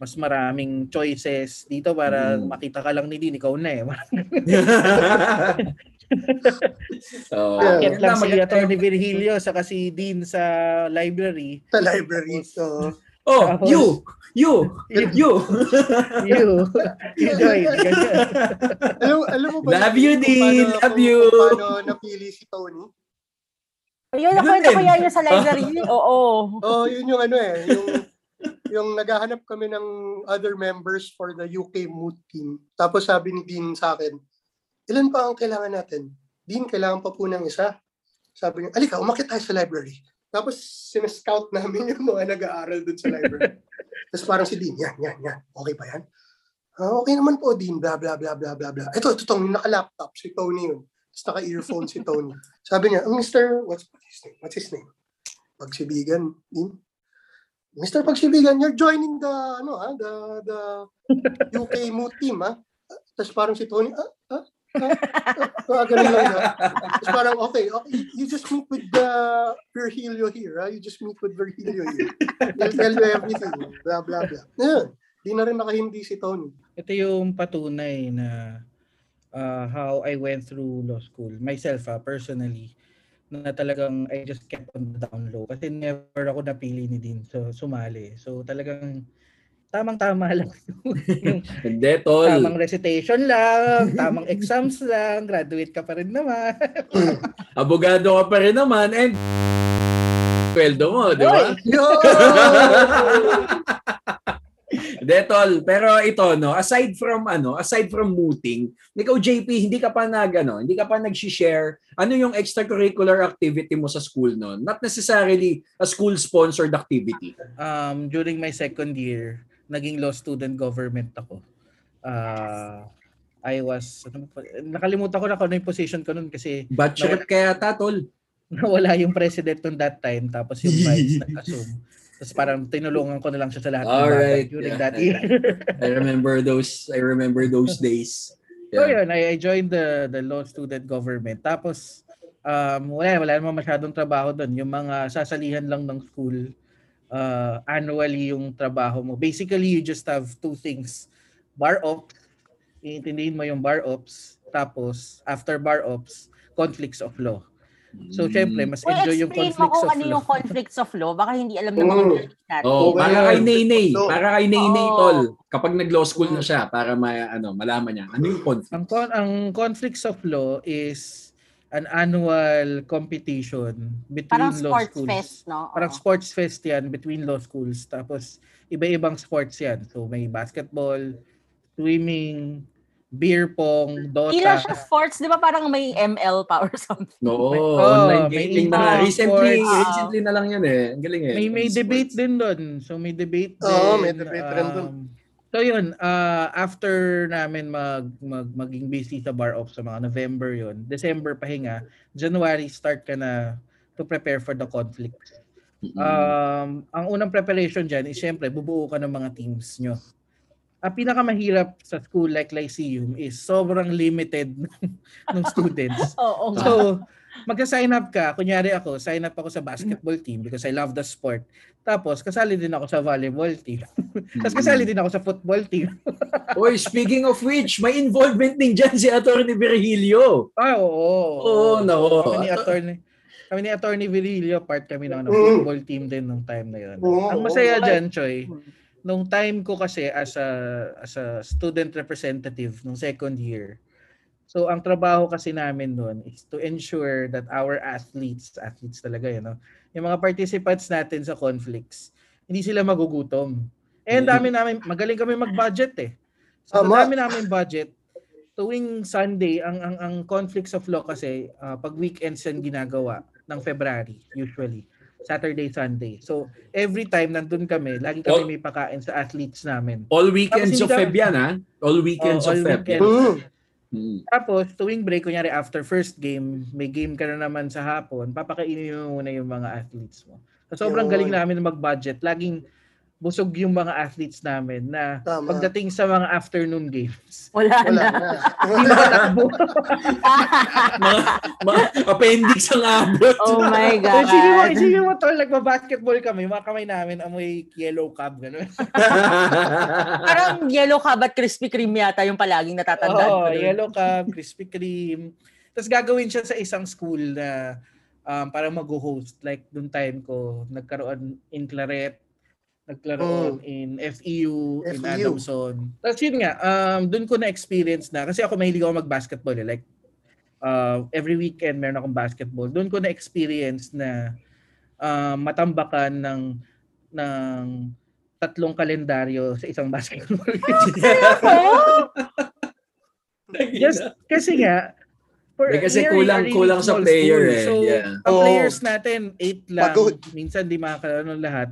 mas maraming choices dito para Mm. makita ka lang ni Din, ikaw na eh. oh, Yeah. Lang si Atty. Virgilio sa kasi Dean sa library. Sa library. So, Oh, Tapos- you! You! You! You, you. Ganyan. alam, alam mo ba? Love you, Dean. paano- Love you. Kung paano napili si Tony? Ayun, Yun nakwento ko yan yung sa library. Oo. Oh, yun yung ano eh. Yung, yung naghahanap kami ng other members for the UK moot team. Tapos sabi ni Dean sa akin, ilan pa ang kailangan natin? Dean, kailangan pa po ng isa. Sabi niya, alika, umakit tayo sa library. Tapos sinescout namin yung mga nag-aaral dun sa library. Tapos parang si Dean, yan, yan, yan. Okay ba yan? Ah, okay naman po, Dean. Blah, blah, blah, blah, blah, blah. Ito, ito, tong naka-laptop. Si Tony yun. Tapos naka-earphone si Tony. Sabi niya, Mr. What's, what's his name? What's his name? Pagsibigan, Dean. Mr. Pagsibigan, you're joining the, ano ah, the, the UK moot team, ah. Tapos parang si Tony, ah, ah, ah, ah, ganun lang. Tapos parang, okay, okay, you just meet with the Virgilio here, ah. You just meet with Virgilio here. He'll tell you everything, blah, blah, blah. Ayun, di na rin nakahindi si Tony. Ito yung patunay na uh, how I went through law school. Myself, ah, personally, na talagang I just kept on the down low. Kasi never ako napili ni Dean so, sumali. So talagang tamang-tama lang yung Hindi, tol. tamang recitation lang, tamang exams lang, graduate ka pa rin naman. Abogado ka pa rin naman and sweldo mo, di ba? Yo! Hindi, tol. Pero ito, no, aside from, ano, aside from mooting, ikaw, JP, hindi ka pa nag, ano, hindi ka pa nag-share ano yung extracurricular activity mo sa school noon? Not necessarily a school-sponsored activity. um, during my second year, naging law student government ako. Ah, I was, ano nakalimutan ko na kung ano yung position ko nun kasi rep kaya ta, tol. nawala yung president on that time tapos yung vice nag-assume. Tapos parang tinulungan ko na lang siya sa lahat ng Alright, bagay during yeah. that year. I remember those I remember those days. So Yeah. yun, I, I joined the the law student government. Tapos um wala wala naman masyadong trabaho doon. Yung mga sasalihan lang ng school uh, annually yung trabaho mo. Basically, you just have two things. Bar ops, iintindihin mo yung bar ops, tapos after bar ops, conflicts of law. So Mm. syempre, mas Well, enjoy yung explain mo conflicts kung of ano law. yung conflicts of law. Baka hindi alam ng mga Mm. listeners natin. Oh, Okay para kay Naynay, So- para kay Naynay Oo. tol. Kapag nag-law school na siya para ma ano, malaman niya ano yung conflict. Ang con- ang conflicts of law is an annual competition between Parang law sports schools. fest, no? Parang Oo. sports fest yan between law schools. Tapos iba-ibang sports yan. So may basketball, swimming, beer pong, Dota. Lang siya sports, di ba parang may ML pa or something? No, May- oh, online may gaming na. Recently, Ah. recently na lang yan eh. Ang galing eh. May may debate din doon. So may debate din. Oo, may debate rin dun. So yun, uh, after namin mag, mag maging busy sa bar off sa mga November yun, December pahinga, January start ka na to prepare for the conflict. Um, ang unang preparation dyan is syempre bubuo ka ng mga teams nyo. Ang pinakamahirap sa school like Lyceum is sobrang limited ng students. Oo. So, magsa-sign up ka. Kunyari ako, sign up ako sa basketball team because I love the sport. Tapos, kasali din ako sa volleyball team. Tapos, kasali din ako sa football team. Oy, speaking of which, may involvement din dyan si Atty. Virgilio. Ah, oo. Oo, no. Kami ni attorney kami ni attorney Virilio, part kami ng, ng Mm. football team din nung time na yun. Ang masaya dyan, Choy, nung time ko kasi as a as a student representative nung second year. So ang trabaho kasi namin noon is to ensure that our athletes, athletes talaga yun, no? yung mga participants natin sa conflicts, hindi sila magugutom. Eh, ang dami namin, magaling kami mag-budget eh. So, ang dami namin budget. Tuwing Sunday, ang ang ang conflicts of law kasi ah, pag weekends yan ginagawa ng February usually. Saturday, Sunday. So, every time nandun kami, lagi kami Oh. may pakain sa athletes namin. All weekends Tapos of Feb yan, ha? All weekends Oh, of all Feb. weekends. Yan. Mm. Mm. Tapos, tuwing break, kunyari after first game, may game ka na naman sa hapon, papakainin mo muna yung mga athletes mo. So, sobrang Yun. galing namin mag-budget. Laging busog yung mga athletes namin na Tama. pagdating sa mga afternoon games, Wala, Wala na. na. hindi nakatakbo. mga, mga appendix ang abot. oh my So, isipin mo, God. isipin mo tol, nagba-basketball kami, yung mga kamay namin amoy yellow cab, gano'n. Parang yellow kabat Krispy Kreme yata yung palaging natatandaan ko. Oo, dun. yellow cab, Krispy Kreme. Tapos gagawin siya sa isang school na um, para mag-host. Like, dun time ko, nagkaroon in Claret, nagkaroon in FEU, in FEU. Adamson. Tapos yun nga, um, dun ko na-experience na, kasi ako mahilig ako mag-basketball. Eh. Like, uh, every weekend meron akong basketball. Dun ko na-experience na um, matambakan ng ng tatlong kalendaryo sa isang basketball. Just kasi nga, for, Eh, kasi kulang- really kulang sa player school. eh. So, Yeah. ang Oo. players natin, eight lang. Pagod. Minsan di makakaroon ng lahat.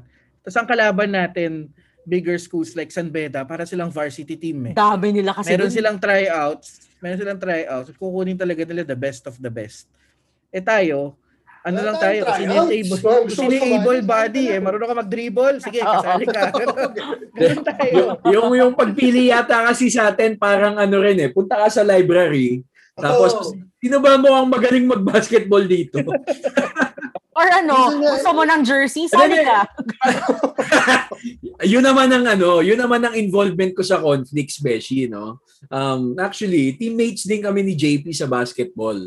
Tapos ang kalaban natin, bigger schools like San Beda, para silang varsity team eh. Dami nila kasi Meron dun. silang tryouts. Meron silang tryouts. Kukunin talaga nila the best of the best. Eh tayo, ano lang tayo, kasi able, kasi able body eh. Marunong ka mag-dribble. Sige, kasali ka. Ganun tayo. yung, yung, yung pagpili yata kasi sa atin, parang ano rin eh, punta ka sa library, tapos, sino ba mo ang magaling mag-basketball dito? Or ano, gusto mo ng jersey? Sali ka. yun naman ang ano, yun naman ang involvement ko sa conflicts, Beshi, no? Um, actually, teammates din kami ni JP sa basketball.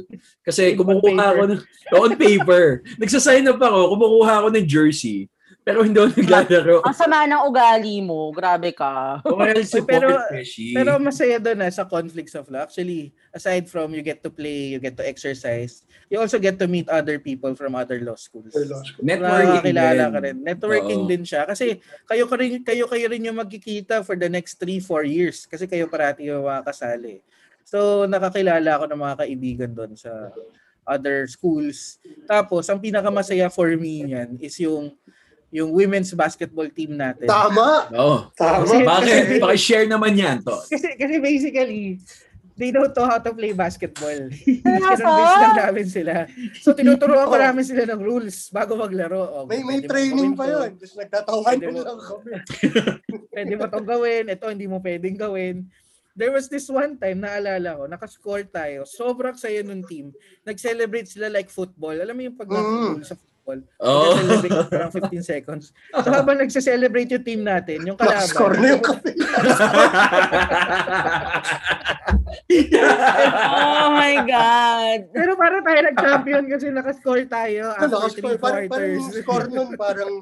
Kasi On kumukuha paper. ako ng, on paper. Nagsasign up ako, kumukuha ako ng jersey. Pero hindi ako naglalaro. Ang sama ng ugali mo. Grabe ka. Well Pero-. Pero masaya doon na sa conflicts of law. Actually, aside from you get to play, you get to exercise, you also get to meet other people from other law schools. Networking Nakakilala din. ka rin. Networking Oo. din siya. Kasi kayo ka rin, kayo, kayo rin yung magkikita for the next 3-4 years. Kasi kayo parati yung mga kasali. So, nakakilala ako ng mga kaibigan doon sa other schools. Tapos, ang pinakamasaya for me yan is yung yung women's basketball team natin. Tama. Oo. Tama. Bakit? Pakishare naman yan to. kasi kasi basically they don't know how to play basketball. Kinonvince lang namin sila. So, tinuturuan pa namin sila ng rules bago maglaro. Oh, May may training pa yun. Tapos nagtatawanan Pwede mo- lang kami. Pwede mo itong gawin. Ito, hindi mo pwedeng gawin. There was this one time, naalala ko, nakascore tayo. Sobrang saya nung team. Nag-celebrate sila like football. Alam mo yung pag Mm. sa football? Oh. Nag-celebrate ka parang 15 seconds. So habang nagse-celebrate yung team natin, yung kalaban. Score na yung. Oh my God. Pero para tayo nag-champion kasi nakascore tayo Ano, after score, 3 parang, parang yung quarters. score nun parang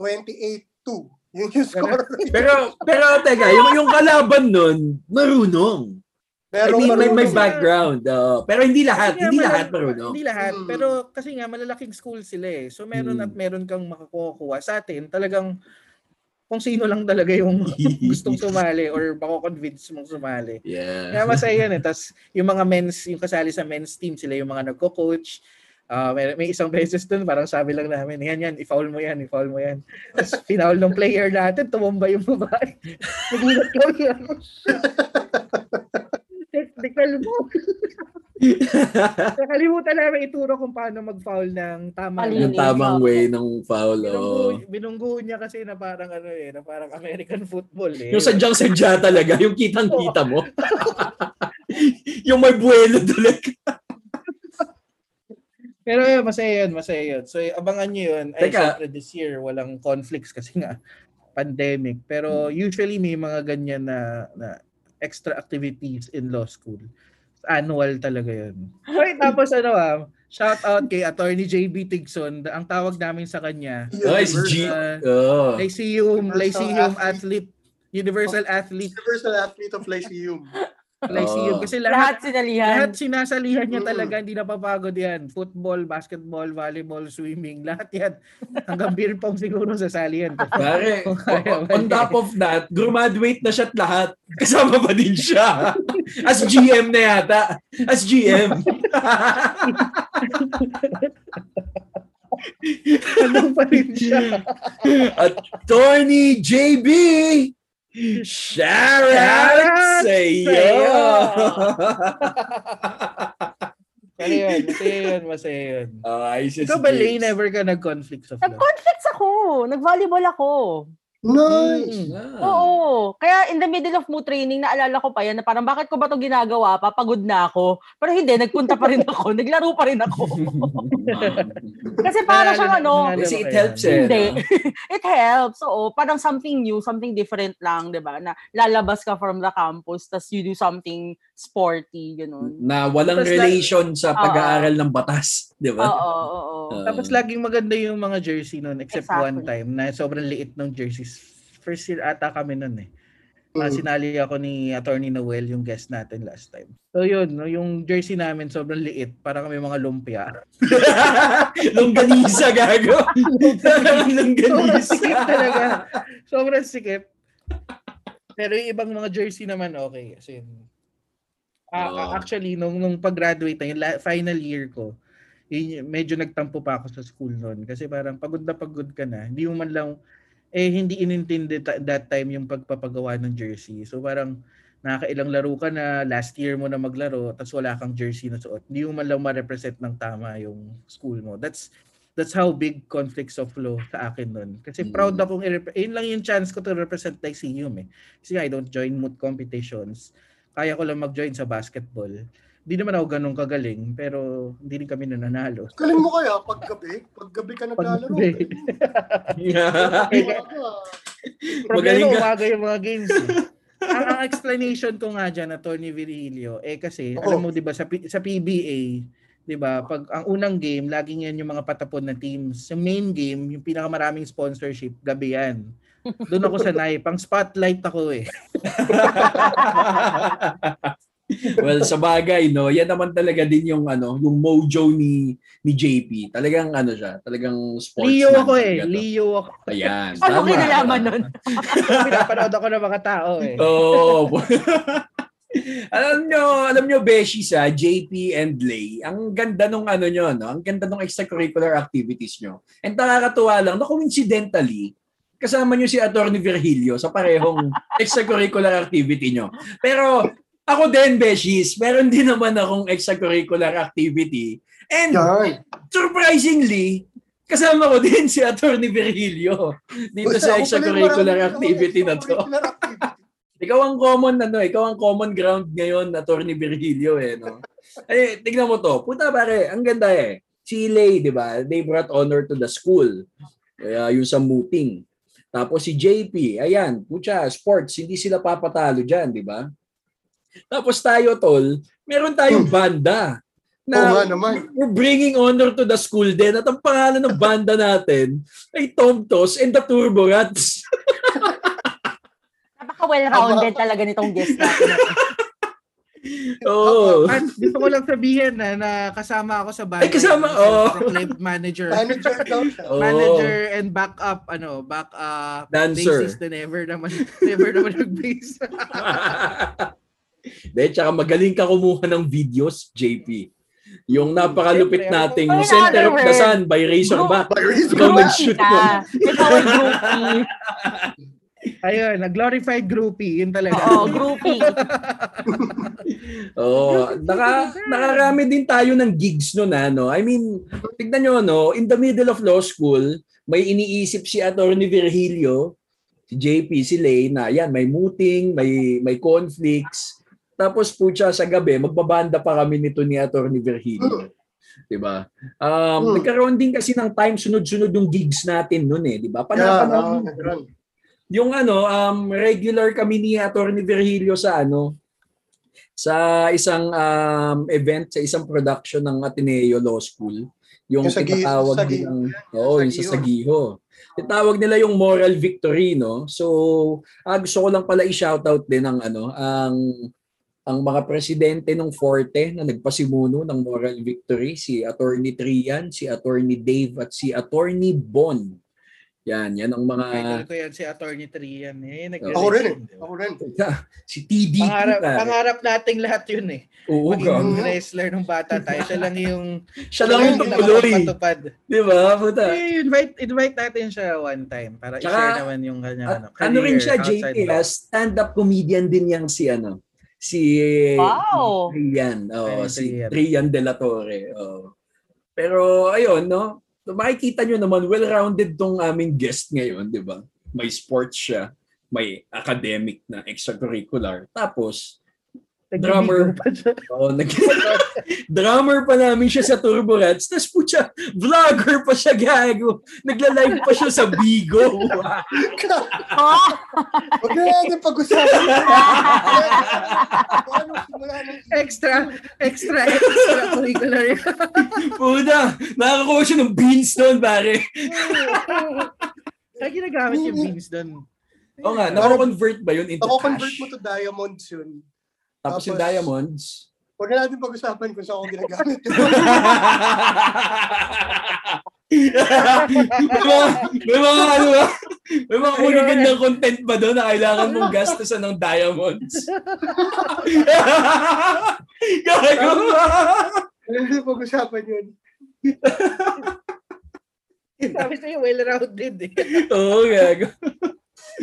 28-2. Yun yung score. pero pero teka, yung yung kalaban nun, marunong. I Merong mean, may, may background. oo. pero hindi lahat, nga hindi malal- lahat marunong. Hindi lahat. Hmm. Pero kasi nga malalaking school sila eh. So meron Hmm. at meron kang makakuha. Sa atin, talagang kung sino lang talaga yung gustong sumali or mako-convince mong sumali. Yeah. Kaya masaya yun eh. Tapos yung mga men's, yung kasali sa men's team, sila yung mga nagko-coach. Ah, may, may isang beses dun, parang sabi lang namin, yan yan, i-foul mo yan, i-foul mo yan. Tapos pinaul ng player natin, tumumba yung babae. Nagulat ko yan. Technical mo. Nakalimutan namin ituro kung paano mag-foul ng tama. Yung tamang way ng foul. Binunggo, Oh. binunggo niya kasi na parang ano eh, na parang American football eh. Yung sadyang-sadya talaga, yung kitang-kita mo. yung may buwelo talaga. Pero yun, masaya yun, masaya yun. So abangan nyo yun. Ay, Teka. syempre this year, walang conflicts kasi nga pandemic. Pero usually may mga ganyan na, na extra activities in law school. Annual talaga yun. Okay, tapos ano ah, shout out kay Attorney JB Tigson. Ang tawag namin sa kanya, Oh, it's G. uh, Oh. Lyceum, Universal Lyceum athlete. athlete, Universal athlete, Universal athlete of Lyceum. Lyceum. Oh. Kasi Lahat lahat, sinalihan. lahat sinasalihan niya Mm. talaga, hindi napapagod yan. Football, basketball, volleyball, swimming, lahat yan. Hanggang beer pong siguro sasali yan. Pare, on top of that, graduate na siya't lahat. Kasama pa din siya. As GM na yata. As GM. Anong pa rin siya? Attorney JB! Shout out Shout sa sa'yo! Masaya yun, masaya yun, masaya yun. Oh, Isis Ikaw ba, Lay, James. never ka nag-conflicts of love? Nag-conflicts ako. Nag-volleyball ako. Nice! Mm. Ah. Oo. Kaya in the middle of mo training, naalala ko pa yan na parang bakit ko ba to ginagawa pa? Pagod na ako. Pero hindi, nagpunta pa rin ako. Naglaro pa rin ako. Kasi para siyang ano, Kasi it helps eh. Hindi. It helps. Oo. Parang something new, something different lang, di ba? Na lalabas ka from the campus, tas you do something sporty, gano'n. Na walang Tapos relation sa Oo. pag-aaral ng batas. Di Oo, ba? oo, oo. Oo. Tapos laging maganda yung mga jersey nun, except Exactly. one time na sobrang liit ng jerseys. First year ata kami nun eh. Mm. sinali ako ni Attorney Noel, yung guest natin last time. So yun, no, yung jersey namin sobrang liit, para kami mga lumpia. Longganisa gago. Sobrang Longganisa. sikip talaga. Sobrang sikip. Pero yung ibang mga jersey naman okay. As in, Ah, Oo. ah, actually, nung, nung pag-graduate na, yung la- final year ko, yun, medyo nagtampo pa ako sa school noon. Kasi parang pagod na pagod ka na. Hindi mo man lang, eh hindi inintindi ta- that time yung pagpapagawa ng jersey. So parang nakakailang laro ka na, last year mo na maglaro, tapos wala kang jersey na suot. Hindi mo man lang ma-represent ng tama yung school mo. That's that's how big conflicts of law sa akin nun. Kasi Mm. proud akong i-rep- yun lang yung chance ko to represent Lyceum eh. Kasi I don't join moot competitions. Kaya ko lang mag-join sa basketball. Hindi naman ako ganun kagaling, pero hindi rin kami nananalo. Galing mo kaya paggabi? Paggabi ka naglalaro. Pag- Problema, Magaling ka. umaga yung mga games. eh. ang, ang explanation ko nga dyan na Tony Virilio, eh kasi, Oo. alam mo 'di ba sa, P- sa PBA, 'di ba, pag ang unang game, laging yan yung mga patapon na teams. Sa main game, yung pinakamaraming sponsorship, gabi yan. Doon ako sanay, pang spotlight ako eh. well, sa bagay, no, yan naman talaga din yung ano, yung mojo ni ni JP. Talagang ano siya, talagang sportsman. Leo ako eh, to. Leo ako. Ayan. Ano tama. kinalaman nun? Pinapanood ako ng mga tao eh. Oo. alam nyo, alam nyo, Beshi sa JP and Lay, ang ganda nung ano nyo, no? Ang ganda nung extracurricular activities nyo. And nakakatuwa lang, na coincidentally, kasama nyo si Attorney Virgilio sa parehong extracurricular activity nyo. Pero Ako din, Beshies. Meron din naman akong extracurricular activity. And Yan. surprisingly, kasama ko din si Attorney Virgilio dito sa extracurricular activity na to. Ikaw ang common ano, ikaw ang common ground ngayon, Attorney Virgilio eh, no. Eh, tignan mo to. Puta pare, ang ganda eh. Lay, 'di ba? They brought honor to the school. Kaya yung sa mooting. Tapos si JP, ayan, pucha, sports, hindi sila papatalo diyan, 'di ba? Tapos tayo tol, meron tayong banda Hmm. Oo nga na naman. we're bringing honor to the school din at ang pangalan ng banda natin ay Tom Tos and the Turbo Rats. Napaka well-rounded talaga nitong guest natin. Oo. At gusto ko lang sabihin na, na kasama ako sa banda. Ay, kasama, Sa oh. Proclaimed manager. Manager daw siya. Oo. manager and backup ano back uh Dancer. bassist na never naman never naman nag-bass De, tsaka magaling ka kumuha ng videos, JP. Yung napakalupit nating ano? Center of the Sun by Razorback. By Razorback. Ay groupie. ayun na glorified groupie yun talaga Oo, groupie. Oo. Naka, nakarami din tayo ng gigs no na, no? I mean, tignan nyo, no? In the middle of law school, may iniisip si Attorney Virgilio, si JP, si Lay, na yan, may muting, may, may conflicts. Tapos po siya sa gabi, magbabanda pa kami nito ni Attorney Virgilio. 'Di ba? Um, Hmm. nagkaroon din kasi ng time sunod-sunod yung gigs natin noon eh, 'di ba? Yeah, Panapanahon oo, nagkaroon. yung ano, um, regular kami ni Attorney Virgilio sa ano, sa isang um, event, sa isang production ng Ateneo Law School. Yung, Yung tinatawag sa nilang, oo, yung sa Sagiho. Tinatawag nila yung moral victory, no? So, ah, gusto ko lang pala i-shoutout din ang ano, ang ang mga presidente ng Forte na nagpasimuno ng moral victory, si Attorney Trian, si Attorney Dave at si Attorney Bon. Yan, yan ang mga idol ko yan si attorney Trian eh nag- Ako rin eh. Ako rin. si TD. pangarap, pare. pangarap nating lahat yun eh Oo, maging gago. wrestler nung bata tayo siya lang yung Siya lang yung tumuloy. Di ba? Puta. Eh, invite invite natin siya one time para Tsaka, i-share naman yung kanya ano, ano rin siya, law. ah, stand-up comedian din yang si ano, si Wow. Trian. Oh, si. Trian de la Torre. Oh. Pero ayun, no? Makikita nyo naman, well-rounded tong aming guest ngayon, di ba? May sports siya, may academic na extracurricular. Tapos, drummer. Oh, nag drummer pa namin siya sa Turbo Rats. Tapos po siya, vlogger pa siya gago. Nagla-live pa siya sa Bigo. Ah, Huwag na natin pag-usapan. Paano simula ng extra extra extra curricular Puta, nakakakuha siya ng beans doon, pare. Kaya ginagamit yung beans doon. Oo nga, nako-convert ba yun into Ako cash? convert mo to diamonds yun. Tapos yung Tapos- diamonds. Huwag na natin pag-usapan kung saan ako ginagamit may mga, may mga ano ba? May mga kunigandang content ba doon na kailangan mong gastusan ng diamonds? Gago! Huwag na natin pag-usapan yun. Sabi sa'yo, well-rounded eh. Oo, gago.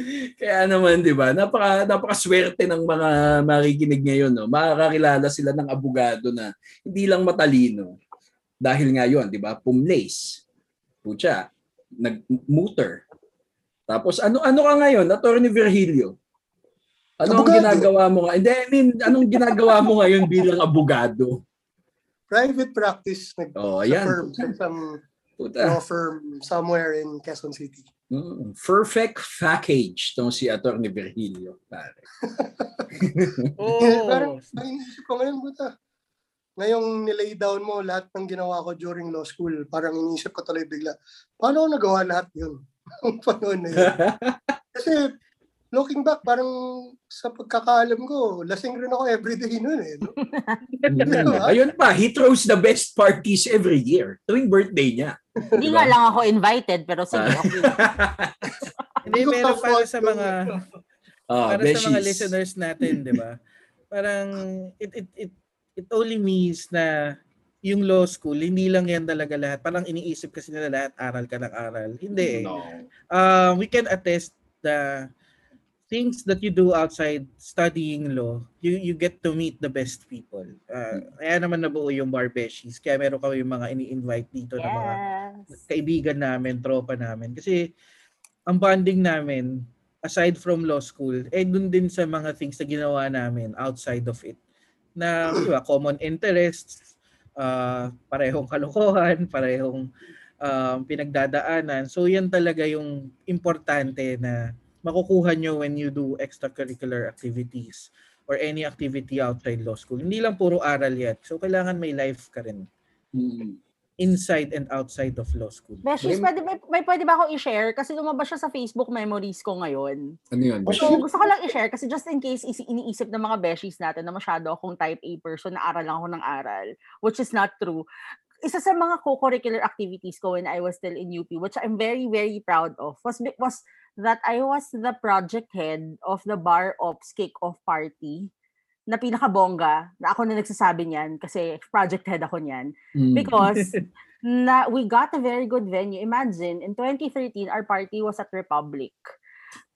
Kaya naman, di ba? Napaka, napakaswerte ng mga makikinig ngayon. No? Makakakilala sila ng abogado na hindi lang matalino. Dahil nga yun, di ba? Pumlace. Pucha. Nag-muter. Tapos ano ano ka ngayon? Attorney Virgilio. Ano ang ginagawa mo nga? Hindi, I mean, anong ginagawa mo ngayon bilang abogado? Private practice nag Oh, sa ayan. firm, sa isang Puta. law firm somewhere in Quezon City. Mm, perfect package tong si Attorney Virgilio. Pare. Parang Oh. ang iniisip ko ngayon, buta. Ngayong nilay down mo lahat ng ginawa ko during law school, parang iniisip ko tuloy bigla, paano ko nagawa lahat yun? Ang panahon na yun. Kasi looking back, parang sa pagkakaalam ko, lasing rin ako everyday nun eh. no? Mm. Ayun pa, he throws the best parties every year tuwing birthday niya. Hindi Diba? nga lang ako invited, pero sige, okay. Hindi, pero pa para sa mga Ah, para sa mga beshies. listeners natin, 'di ba? Parang it it it it only means na yung law school, hindi lang yan talaga lahat. Parang iniisip kasi nila lahat aral ka ng aral. Hindi eh. No. Uh, we can attest the things that you do outside studying law, you you get to meet the best people. Uh, kaya naman nabuo yung Bar Beshies. Kaya meron kami yung mga ini-invite dito na mga Yes. kaibigan namin, tropa namin. Kasi ang bonding namin, aside from law school, eh dun din sa mga things na ginawa namin outside of it. Na di ba, common interests, uh, parehong kalokohan, parehong um, pinagdadaanan. So yan talaga yung importante na makukuha nyo when you do extracurricular activities or any activity outside law school. Hindi lang puro aral yet. So kailangan may life ka rin Mm. inside and outside of law school. Beshies, May- pwede, may, may pwede ba akong i-share? Kasi lumabas siya sa Facebook memories ko ngayon. Ano yun? Oh, So, gusto ko lang i-share kasi just in case isi- iniisip ng mga beshies natin na masyado akong type A person na aral lang ako ng aral, which is not true. Isa sa mga co-curricular activities ko when I was still in UP, which I'm very, very proud of, was, was that I was the project head of the Bar Ops Kick-Off Party na pinakabongga, na ako na nagsasabi niyan kasi project head ako niyan. Mm. Because na we got a very good venue. Imagine, in 2013, our party was at Republic.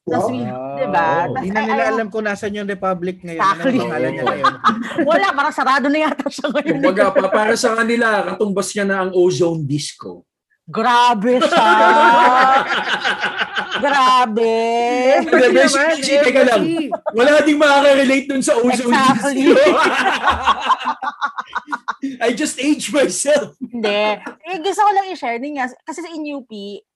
Tapos we, diba? Tas Hindi na nila alam kung nasan yung Republic ngayon. Exactly. Ano ang pangalan niya ngayon? Wala, parang sarado na yata siya ngayon. Kumbaga, pa, para sa kanila, katumbas niya na ang ozone disco. Grabe siya! Grabe! Hindi, Beshi, naman, Beshi, teka lang. Wala ding makaka-relate dun sa ozone Exactly. I just aged myself. Hindi. Eh, gusto ko lang i-share din nga. Kasi sa in-UP,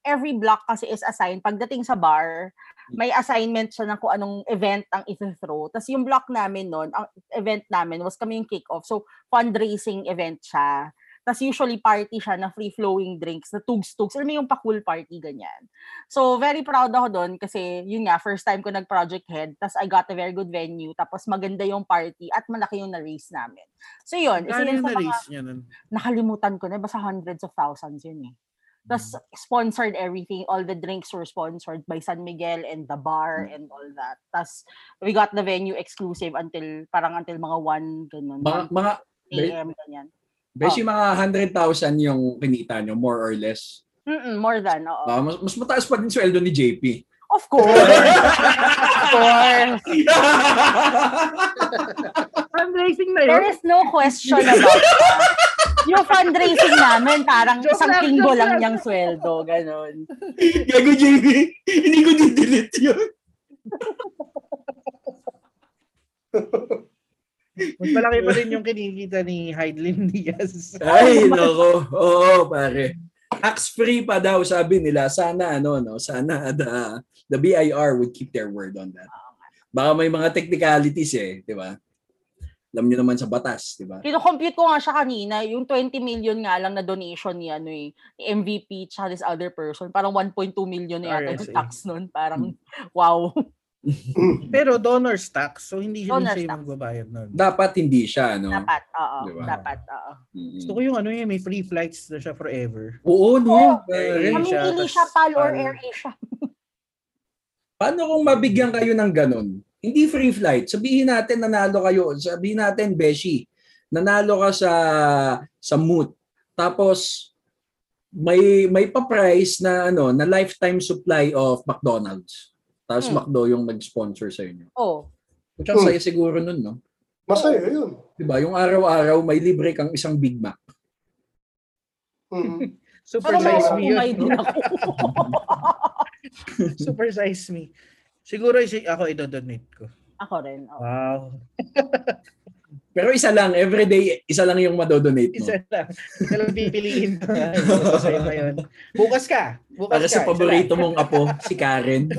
every block kasi is assigned. Pagdating sa bar, may assignment siya ng kung anong event ang ito-throw. Tapos yung block namin noon, ang event namin was kami yung kick-off. So, fundraising event siya. Tapos usually party siya na free-flowing drinks, na tugs-tugs. Alam mo yung pa-cool party, ganyan. So, very proud ako doon kasi yun nga, first time ko nag-project head. Tapos I got a very good venue. Tapos maganda yung party at malaki yung na-raise namin. So, yun. Yun yung na-raise niya nun? nakalimutan ko na, basta hundreds of thousands yun eh. Tapos sponsored everything, all the drinks were sponsored by San Miguel and the bar and all that. Tapos we got the venue exclusive until, parang until mga 1, ganun, Mga, 1 mga, a.m. ganyan. Beshi, mga 100,000 yung kinita nyo, more or less. Mm-mm, more than, oo. Ah, mas, mas mataas pa din sweldo ni JP. of course! of course! Fundraising na There yun? is no question about that. Yung fundraising namin, parang Joke isang linggo lang niyang sweldo, ganun. Gago JP, hindi ko din-delete yun. Mas malaki pa rin yung kinikita ni Heidelin Diaz. Ay, nako. Oo, pare. Tax-free pa daw, sabi nila. Sana, ano, no? Sana the, the BIR would keep their word on that. Baka may mga technicalities eh, di ba? Alam niyo naman sa batas, di ba? Kino-compute ko nga siya kanina, yung 20 million nga lang na donation ni ano eh, ni MVP tsaka this other person, parang 1.2 million na yata yung tax nun. Parang, wow. Pero donor's tax, so hindi siya Donor's siya yung tax. magbabayad nun. Dapat hindi siya, no? Dapat, oo. Diba? Dapat, oo. Mm. Gusto ko yung ano yun, may free flights na siya forever. Oo, no? Oo. Pare. Kami- siya, siya PAL or Air Asia. Paano kung mabigyan kayo ng ganun? Hindi free flight. Sabihin natin nanalo kayo. Sabihin natin, Beshi, nanalo ka sa sa moot. Tapos may may pa-price na ano, na lifetime supply of McDonald's. Tapos Hmm. McDo yung nag-sponsor sa inyo. Oh. Kutsa Hmm. saya siguro nun, no? Masaya yun. 'Di ba? Yung araw-araw may libre kang isang Big Mac. Mm. Super Pero size me yun. din ako. Super size me. Siguro si ako idodonate ko. ako rin. oo. Wow. Pero isa lang, everyday, isa lang yung madodonate mo. Isa lang. Isa lang pipiliin. Sa'yo ngayon. Bukas ka. Bukas Para ka. sa paborito mong apo, si Karen.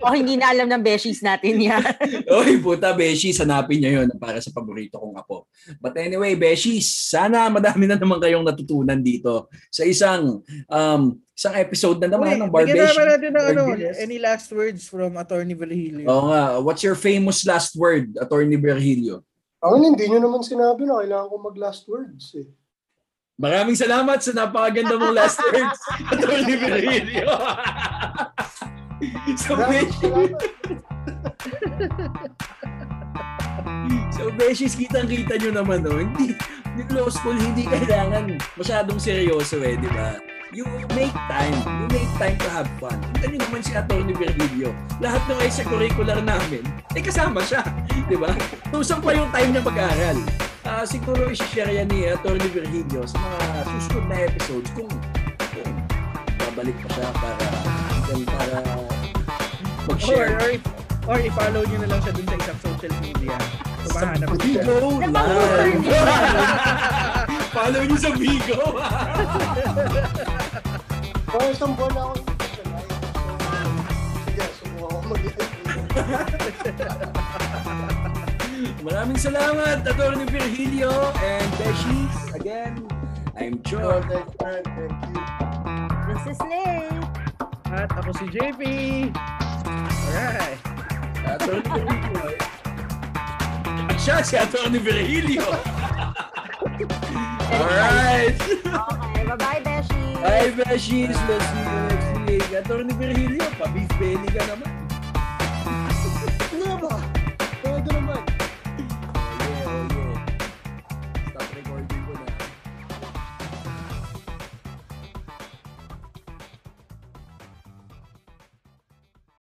O hindi na alam ng beshies natin yan. Oy, puta, Beshi, sanapin niyo yun para sa paborito kong apo. But anyway, Beshi, sana madami na naman kayong natutunan dito sa isang um, isang episode na naman Uy, ng Bar bigyan natin ng ano, any last words from Attorney Virgilio. Oo nga, what's your famous last word, Attorney Virgilio? Ako hindi nyo naman sinabi na kailangan ko mag-last words eh. Maraming salamat sa napakaganda mong last words, Attorney Virgilio. so, Maraming. So, Beshies, kitang-kita nyo naman, no? Hindi, yung law school, hindi kailangan masyadong seryoso eh, di ba? You make time. You make time to have fun. Niyo naman si Atty. Virgilio. Lahat ng extracurricular namin, eh kasama siya. Di ba? Tusang pa yung time niya mag-aaral. Ah, siguro isi-share yan ni Atty. Virgilio sa mga susunod na episodes kung, kung babalik pa siya para para Or, mag-share. or, or i-follow nyo na lang siya dun sa isang social media. So, mahanap siya. Live. Follow niyo sa Vigo. Mga isang buwan na ako Sige, subukan ko mag-live. Maraming salamat, Atty. Virgilio and Beshies. Again, I'm John. thank you. Thank you. This is Lay. At ako si JP. Alright. Atty. Virgilio. At siya si Atty. Virgilio. Alright. Okay, bye-bye, Beshi. Bye, Beshies. Let's see you next week. Atty. Virgilio, pa-beef belly ka naman.